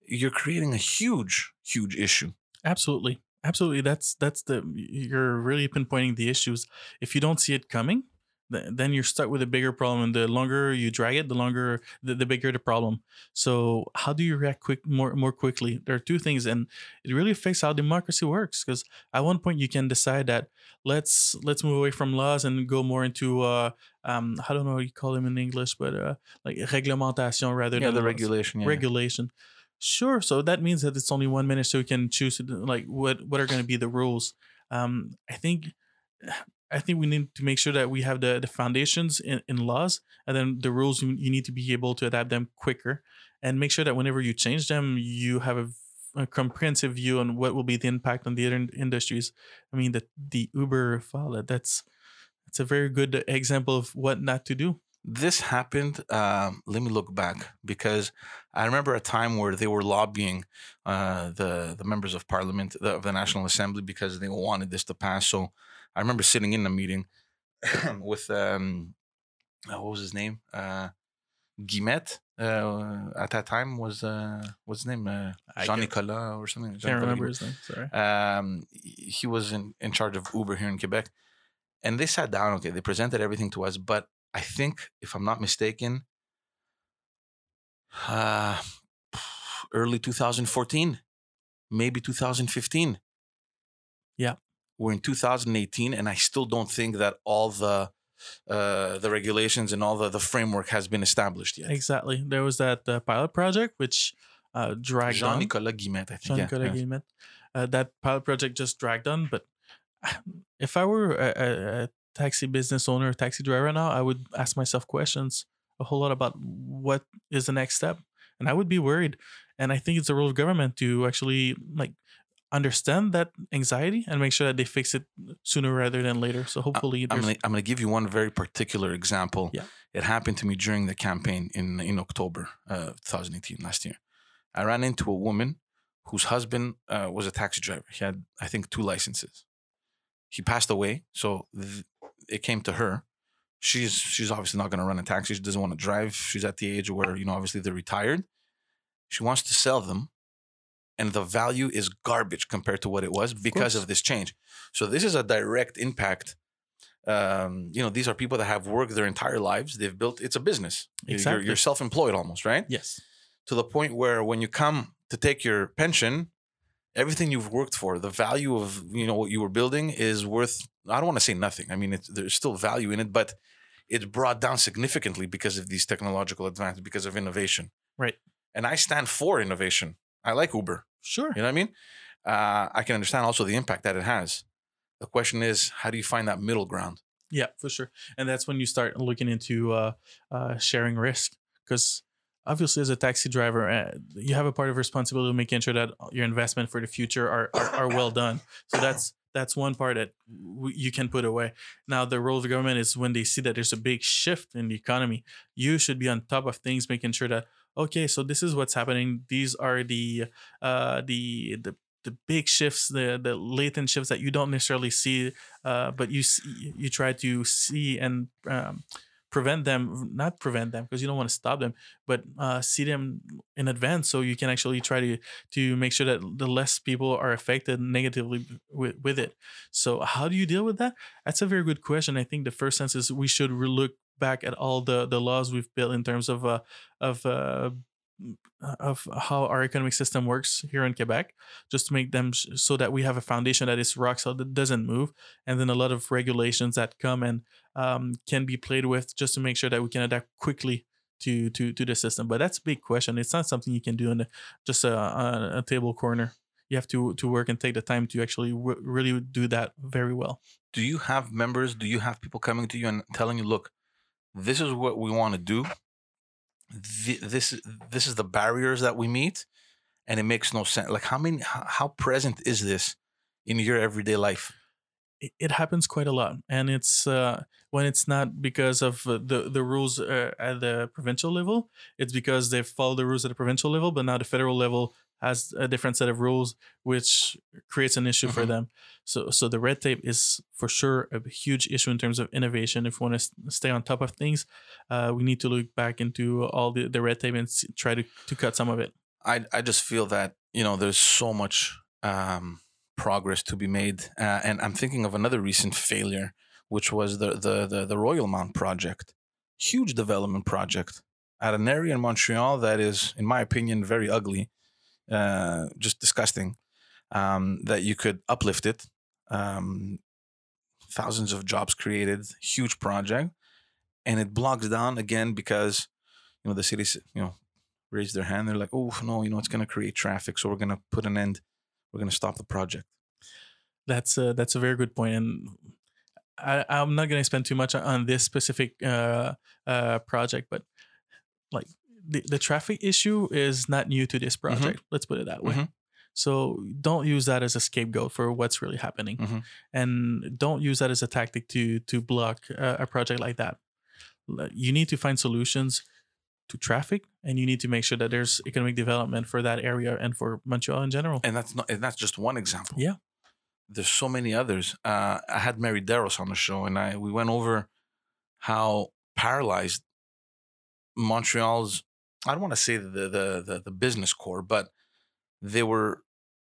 you're creating a huge huge issue Absolutely. Absolutely. That's that's the you're really pinpointing the issues. If you don't see it coming, th- then you're stuck with a bigger problem. And the longer you drag it, the longer the, the bigger the problem. So how do you react quick more more quickly? There are two things, and it really affects how democracy works. Because at one point you can decide that let's let's move away from laws and go more into uh um I don't know what you call them in English, but uh like réglementation rather Yeah, than the laws. regulation. Yeah. regulation. Sure. So that means that it's only one minute, so we can choose like what what are going to be the rules. Um, I think I think we need to make sure that we have the the foundations in, in laws, and then the rules you, you need to be able to adapt them quicker, and make sure that whenever you change them, you have a, a comprehensive view on what will be the impact on the other industries. I mean, the the Uber file that's that's a very good example of what not to do. This happened um, let me look back because i remember a time where they were lobbying uh, the the members of parliament the, of the national assembly because they wanted this to pass so i remember sitting in a meeting *clears throat* with um uh, what was his name uh Guillemette uh, at that time was uh what's his name uh, Jean Nicolas or something Can't remember his name. Sorry. um, he was in, in charge of Uber here in Quebec. And they sat down, okay, they presented everything to us. But I think, if I'm not mistaken, uh, early 2014, maybe 2015. Yeah. We're in 2018, and I still don't think that all the uh, the regulations and all the, the framework has been established yet. Exactly. There was that uh, pilot project which uh, dragged on. Jean-Nicolas Guillemette, I think. Jean Nicolas yeah. Guillemette. Uh, that pilot project just dragged on. But *sighs* if I were a, a, a taxi business owner, taxi driver now, I would ask myself questions a whole lot about what is the next step, and I would be worried. And I think it's the role of government to actually like understand that anxiety and make sure that they fix it sooner rather than later. So hopefully, I'm gonna, I'm gonna give you one very particular example. Yeah. It happened to me during the campaign in in October, uh, 2018, last year. I ran into a woman whose husband uh, was a taxi driver. He had, I think, two licenses. He passed away, so th- it came to her. She's she's obviously not gonna run a taxi. She doesn't want to drive. She's at the age where you know, obviously, they're retired. She wants to sell them, and the value is garbage compared to what it was because course. of this change. So this is a direct impact um, you know, these are people that have worked their entire lives. They've built. It's a business. Exactly. You're, you're self-employed almost, right? yes, To the point where when you come to take your pension, everything you've worked for, the value of you know what you were building is worth. I don't want to say nothing. I mean, it's, there's still value in it, but it's brought down significantly because of these technological advances, because of innovation. Right. And I stand for innovation. I like Uber. sure. You know what I mean? Uh, I can understand also the impact that it has. The question is, how do you find that middle ground? Yeah, for sure. And that's when you start looking into uh, uh, sharing risk because obviously, as a taxi driver, uh, you have a part of responsibility to making sure that your investment for the future are are, are well done. So that's that's one part that w- you can put away. Now, the role of the government is when they see that there's a big shift in the economy, you should be on top of things, making sure that okay, so this is what's happening. These are the uh, the the the big shifts, the the latent shifts that you don't necessarily see uh, but you s- you try to see and um, prevent them not prevent them because you don't want to stop them but uh, see them in advance so you can actually try to to make sure that the less people are affected negatively with, with it. So how do you deal with that? That's a very good question. I think the first sense is we should look back at all the the laws we've built in terms of uh of uh of how our economic system works here in Quebec, just to make them sh- so that we have a foundation that is rock solid that doesn't move, and then a lot of regulations that come and um, can be played with just to make sure that we can adapt quickly to to to the system. But that's a big question. It's not something you can do in a, just a, a, a table corner. You have to to work and take the time to actually w- really do that very well. do you have members do you have people coming to you and telling you look this is what we want to do Th- this this is the barriers that we meet and it makes no sense like how many how present is this in your everyday life it, happens quite a lot and it's uh, when it's not because of the the rules uh, at the provincial level it's because they follow the rules at the provincial level but now the federal level has a different set of rules which creates an issue for Mhm. them. So so the red tape is for sure a huge issue in terms of innovation. If we want to stay on top of things uh, we need to look back into all the, the red tape and try to, to cut some of it. I I just feel that you know there's so much um, progress to be made, uh, and I'm thinking of another recent failure which was the the the, the Royalmount project, huge development project at an area in Montreal that is, in my opinion, very ugly, uh, just disgusting. Um, that you could uplift it, um, thousands of jobs created, huge project, and it blocks down again because you know the cities you know raise their hand. They're like, oh no, you know it's going to create traffic, so we're going to put an end. We're going to stop the project. That's a, that's a very good point, and I, I'm not going to spend too much on this specific uh, uh, project, but like the, the traffic issue is not new to this project. Let's put it that way. Mhm. So don't use that as a scapegoat for what's really happening, Mhm. and don't use that as a tactic to to block uh, a project like that. You need to find solutions to traffic, and you need to make sure that there's economic development for that area and for Montreal in general. And that's not and that's just one example. Yeah. There's so many others. Uh, I had Mary Deros on the show, and I we went over how paralyzed Montreal's. I don't want to say the the the, the business core, but they were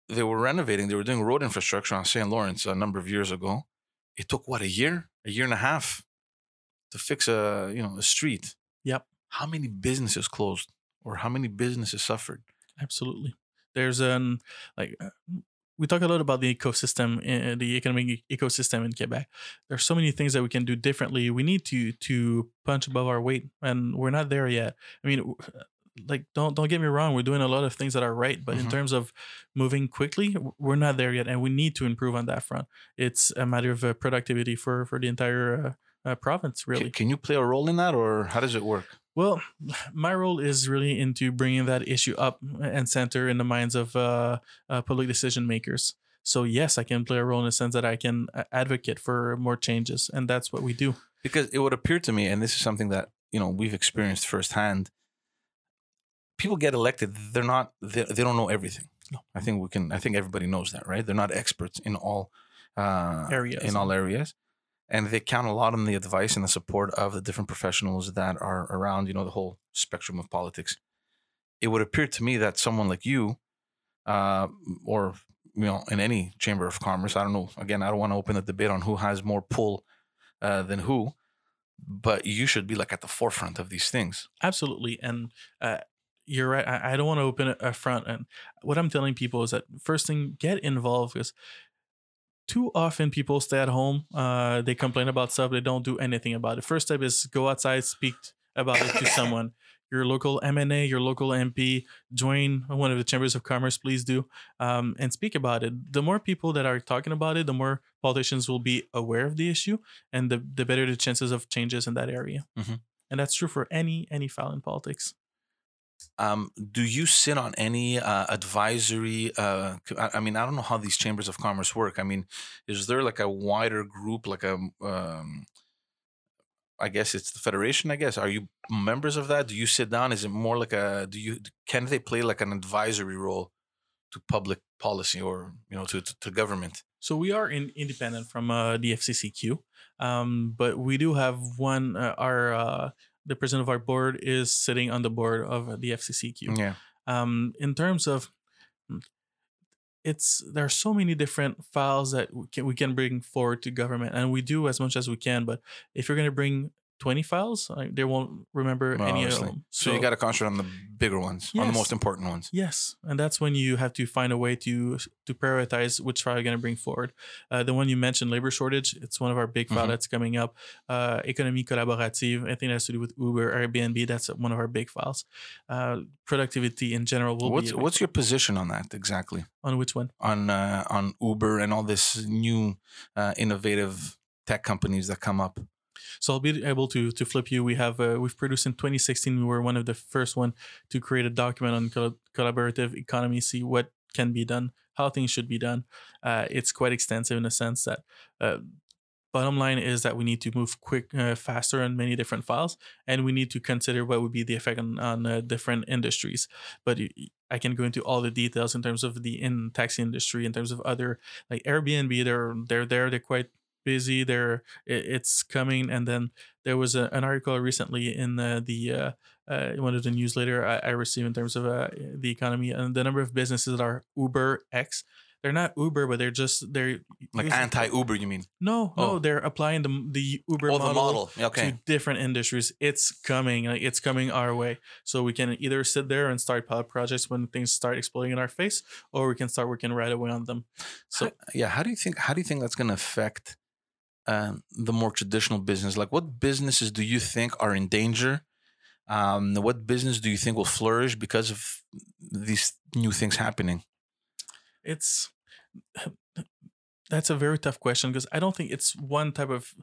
they were renovating. They were doing road infrastructure on St. Lawrence a number of years ago. It took what a year, a year and a half, to fix a you know a street. How many businesses closed, or how many businesses suffered? Absolutely. There's an like uh, we talk a lot about the ecosystem, uh, the economic ecosystem in Quebec. There's so many things that we can do differently. We need to to punch above our weight, and we're not there yet. I mean, like don't don't get me wrong, we're doing a lot of things that are right, but in Mhm. terms of moving quickly, we're not there yet, and we need to improve on that front. It's a matter of uh, productivity for for the entire uh, uh, province, really. Can you play a role in that, or how does it work? Well, *sighs* my role is really into bringing that issue up and center in the minds of uh, uh, public decision makers. So yes, I can play a role in the sense that I can uh, advocate for more changes, and that's what we do. because it would appear to me and this is something that you know we've experienced firsthand people get elected they're not they, they don't know everything No. i think we can i think everybody knows that right they're not experts in all uh Areas. in all areas and they count a lot on the advice and the support of the different professionals that are around you know the whole spectrum of politics it would appear to me that someone like you uh or you know in any chamber of commerce i don't know again i don't want to open a debate on who has more pull uh, than who but you should be like at the forefront of these things Absolutely, and uh, you're right. I, I don't want to open a front, and what I'm telling people is that first thing, get involved because too often people stay at home. Uh, they complain about stuff. They don't do anything about it. First step is go outside, speak about it to *laughs* someone. Your local MNA, your local MP, join one of the chambers of commerce. Please do, um, and speak about it. The more people that are talking about it, the more politicians will be aware of the issue, and the the better the chances of changes in that area. Mhm. And that's true for any any file in politics. Um, do you sit on any uh, advisory uh, I, mean i don't know how these chambers of commerce work. I mean is there like a wider group like a um, i guess it's the federation i guess? Are you members of that? Do you sit down? Is it more like a do you can they play like an advisory role to public policy or you know to, to, to government? So we are in, independent from uh, the FCCQ, um, but we do have one. Uh, our uh, the president of our board is sitting on the board of the FCCQ. yeah Um, in terms of, it's there are so many different files that we can, we can bring forward to government, and we do as much as we can. But if you're going to bring 20 files, like, they won't remember Well, any of them. so, you got to concentrate on the bigger ones on the most important ones Yes, and that's when you have to find a way to to prioritize which file you're going to bring forward. Uh, the one you mentioned, labor shortage, it's one of our big file Mhm. that's coming up. Uh, économie collaborative, anything that has to do with Uber, Airbnb, that's one of our big files. Uh, productivity in general will what's be what's your position on that exactly on which one? on uh, on Uber and all this new uh, innovative tech companies that come up. So I'll be able to to flip you. We have uh, we've produced in 2016. We were one of the first one to create a document on coll- collaborative economy. See what can be done, how things should be done. Uh, it's quite extensive in the sense that. Uh, Bottom line is that we need to move quick, uh, faster on many different files, and we need to consider what would be the effect on, on uh, different industries. But I can go into all the details in terms of the in taxi industry, in terms of other like Airbnb. They're they're there. They're quite busy. They're it, it's coming, and then there was a, an article recently in the the uh, uh, one of the newsletter I, I received in terms of uh, the economy and the number of businesses that are Uber X they're not Uber, but they're just they're Like anti Uber, you mean? No, no, Oh. they're applying the the Uber Oh, model, the model. Okay. to different industries. It's coming, like it's coming our way. So we can either sit there and start pilot projects when things start exploding in our face, or we can start working right away on them. So How- yeah, how do you think? How do you think that's going to affect um, the more traditional business? Like, what businesses do you think are in danger? Um, what business do you think will flourish because of these new things happening? it's that's a very tough question because I don't think it's one type of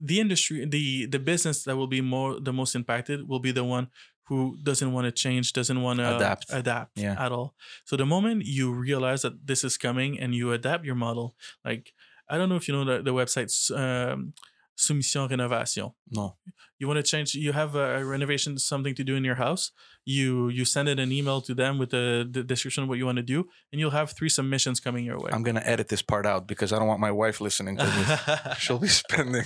the industry the the business that will be more the most impacted will be the one who doesn't want to change doesn't want to Adapt. adapt Yeah. at all so the moment you realize that this is coming and you adapt your model like i don't know if you know the, the website's um, soumission renovation No. you want to change you have a renovation something to do in your house you you send it an email to them with the, the description of what you want to do and you'll have three submissions coming your way I'm going to edit this part out because I don't want my wife listening to this. *laughs* She'll be spending.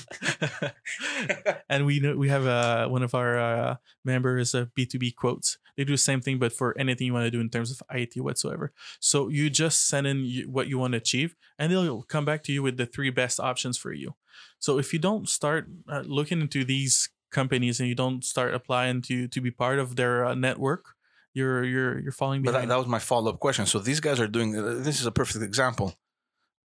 *laughs* and we know we have uh, one of our uh, members of b2b quotes they do the same thing but for anything you want to do in terms of it whatsoever so you just send in what you want to achieve and they'll come back to you with the three best options for you so if you don't start uh, looking into these companies and you don't start applying to to be part of their uh, network you're you're you're falling behind. But that, that was my follow up question. So these guys are doing. uh, This is a perfect example.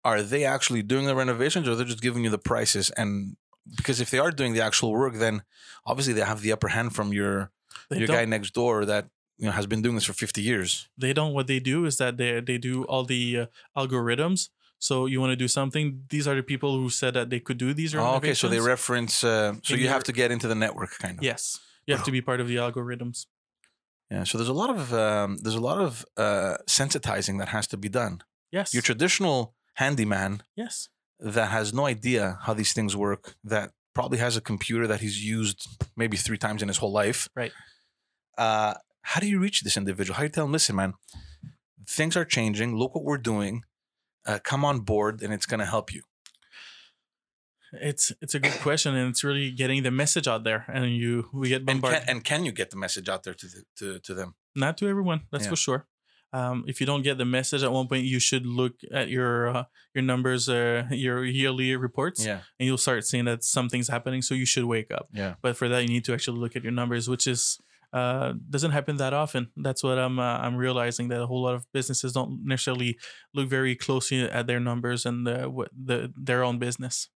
Are they actually doing the renovations, or they're just giving you the prices? And because if they are doing the actual work, then obviously they have the upper hand from your they your guy next door that you know has been doing this for 50 years. they don't what they do is that they they do all the uh, algorithms so you want to do something these are the people who said that they could do these Oh, okay, so they reference. Uh, so In you have to get into the network, kind of. yes you have to be part of the algorithms Yeah. So there's a lot of um, there's a lot of uh, sensitizing that has to be done. yes Your traditional handyman yes that has no idea how these things work, that probably has a computer that he's used maybe three times in his whole life. Right. Uh, how do you reach this individual? How do you tell him, listen, man, things are changing. Look what we're doing. Uh, come on board, and it's going to help you. it's it's a good question and it's really getting the message out there and you we get And bombarded can, and can you get the message out there to the, to to them? not to everyone that's Yeah. for sure um, if you don't get the message at one point you should look at your uh, your numbers uh, your yearly reports Yeah. and you'll start seeing that something's happening so you should wake up Yeah. but for that you need to actually look at your numbers which is uh, doesn't happen that often. That's what i'm uh, i'm realizing that a whole lot of businesses don't necessarily look very closely at their numbers and the, what the their own business.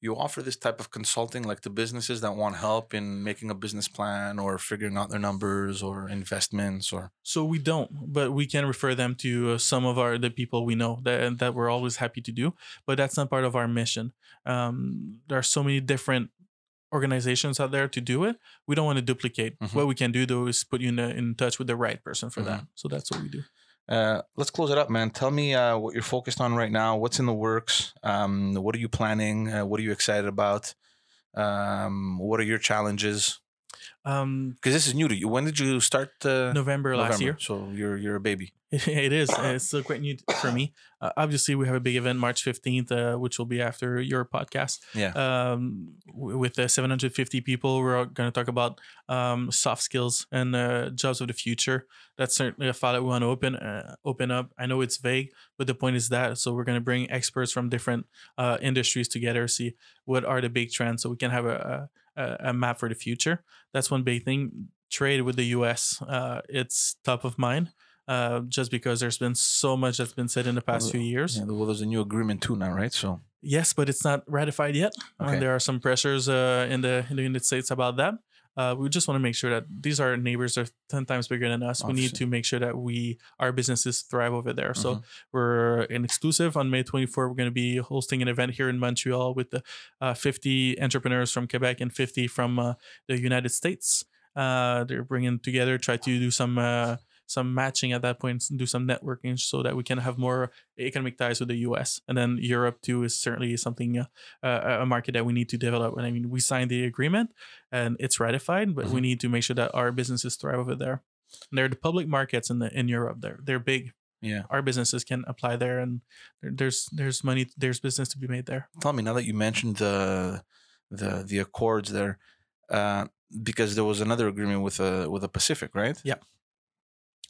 You offer this type of consulting like to businesses that want help in making a business plan or figuring out their numbers or investments or so we don't but we can refer them to uh, some of our the people we know that that we're always happy to do but that's not part of our mission. Um, there are so many different organizations out there to do it we don't want to duplicate Mhm. what we can do though is put you in, the, in touch with the right person for that so that's what we do Uh, let's close it up, man. Tell me uh, what you're focused on right now. What's in the works? Um, what are you planning? Uh, what are you excited about? Um, what are your challenges? um, Because this is new to you. When did you start? Uh, november last year So you're you're a baby. *laughs* it is. It's *coughs* still quite new for me. Uh, obviously, we have a big event March 15th, uh, which will be after your podcast. Yeah. Um, w- with uh, 750 people, we're going to talk about um, soft skills and uh, jobs of the future. That's certainly a file that we want to open uh, open up. I know it's vague, but the point is that. So we're going to bring experts from different uh, industries together, see what are the big trends, so we can have a, a, a map for the future. That's one big thing. Trade with the U.S. Uh, it's top of mind uh, just because there's been so much that's been said in the past Well, few years. Yeah, well, there's a new agreement too now, right? So Yes, but it's not ratified yet. Okay. Uh, there are some pressures uh, in the in the United States about that. Uh, we just want to make sure that these are neighbors are ten times bigger than us. We need to make sure that we our businesses thrive over there. So Mhm. we're an exclusive on May 24. We're going to be hosting an event here in Montreal with the uh, 50 entrepreneurs from Quebec and 50 from uh, the United States. Uh, they're bringing together, try to do some uh, some matching at that point, do some networking, so that we can have more economic ties with the U.S. and then Europe too is certainly something uh, uh, a market that we need to develop. And I mean, we signed the agreement and it's ratified, but we need to make sure that our businesses thrive over there. And they're the public markets in the in Europe. They're they're big yeah. our businesses can apply there and there's there's money there's business to be made there Tell me now that you mentioned the the the accords there, uh, because there was another agreement with a with the Pacific, right? Yeah.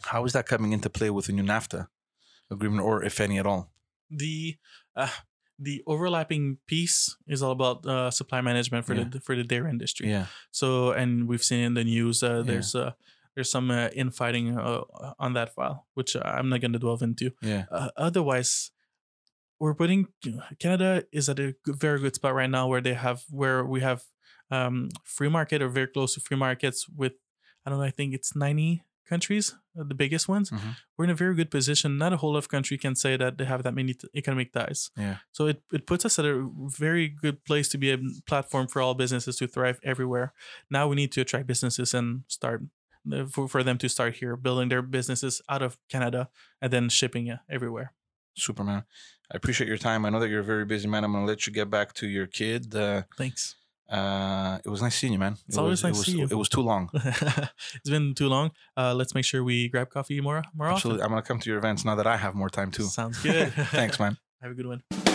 How is that coming into play with the new NAFTA? agreement, or if any at all? the uh, the overlapping piece is all about uh, supply management for Yeah. the for the dairy industry. Yeah. So, and we've seen in the news uh, Yeah. there's uh, there's some uh, infighting uh, on that file, which I'm not going to delve into. Yeah. Uh, otherwise, we're putting Canada is at a very good spot right now where they have where we have um, free market or very close to free markets with I don't know I think it's 90 countries uh, the biggest ones Mhm. we're in a very good position not a whole lot of country can say that they have that many t- economic ties Yeah. so it, it puts us at a very good place to be a platform for all businesses to thrive everywhere now we need to attract businesses and start uh, for, for them to start here building their businesses out of canada and then shipping it everywhere Superman. I appreciate your time. I know that you're a very busy man. I'm gonna let you get back to your kid. Uh, thanks uh, it was nice seeing you, man. It's it always was, nice it was, to see you. It was too long. *laughs* it's been too long. Uh, let's make sure we grab coffee more more Absolutely. I'm gonna come to your events now that I have more time too. Sounds good. *laughs* Thanks, man. *laughs* Have a good one.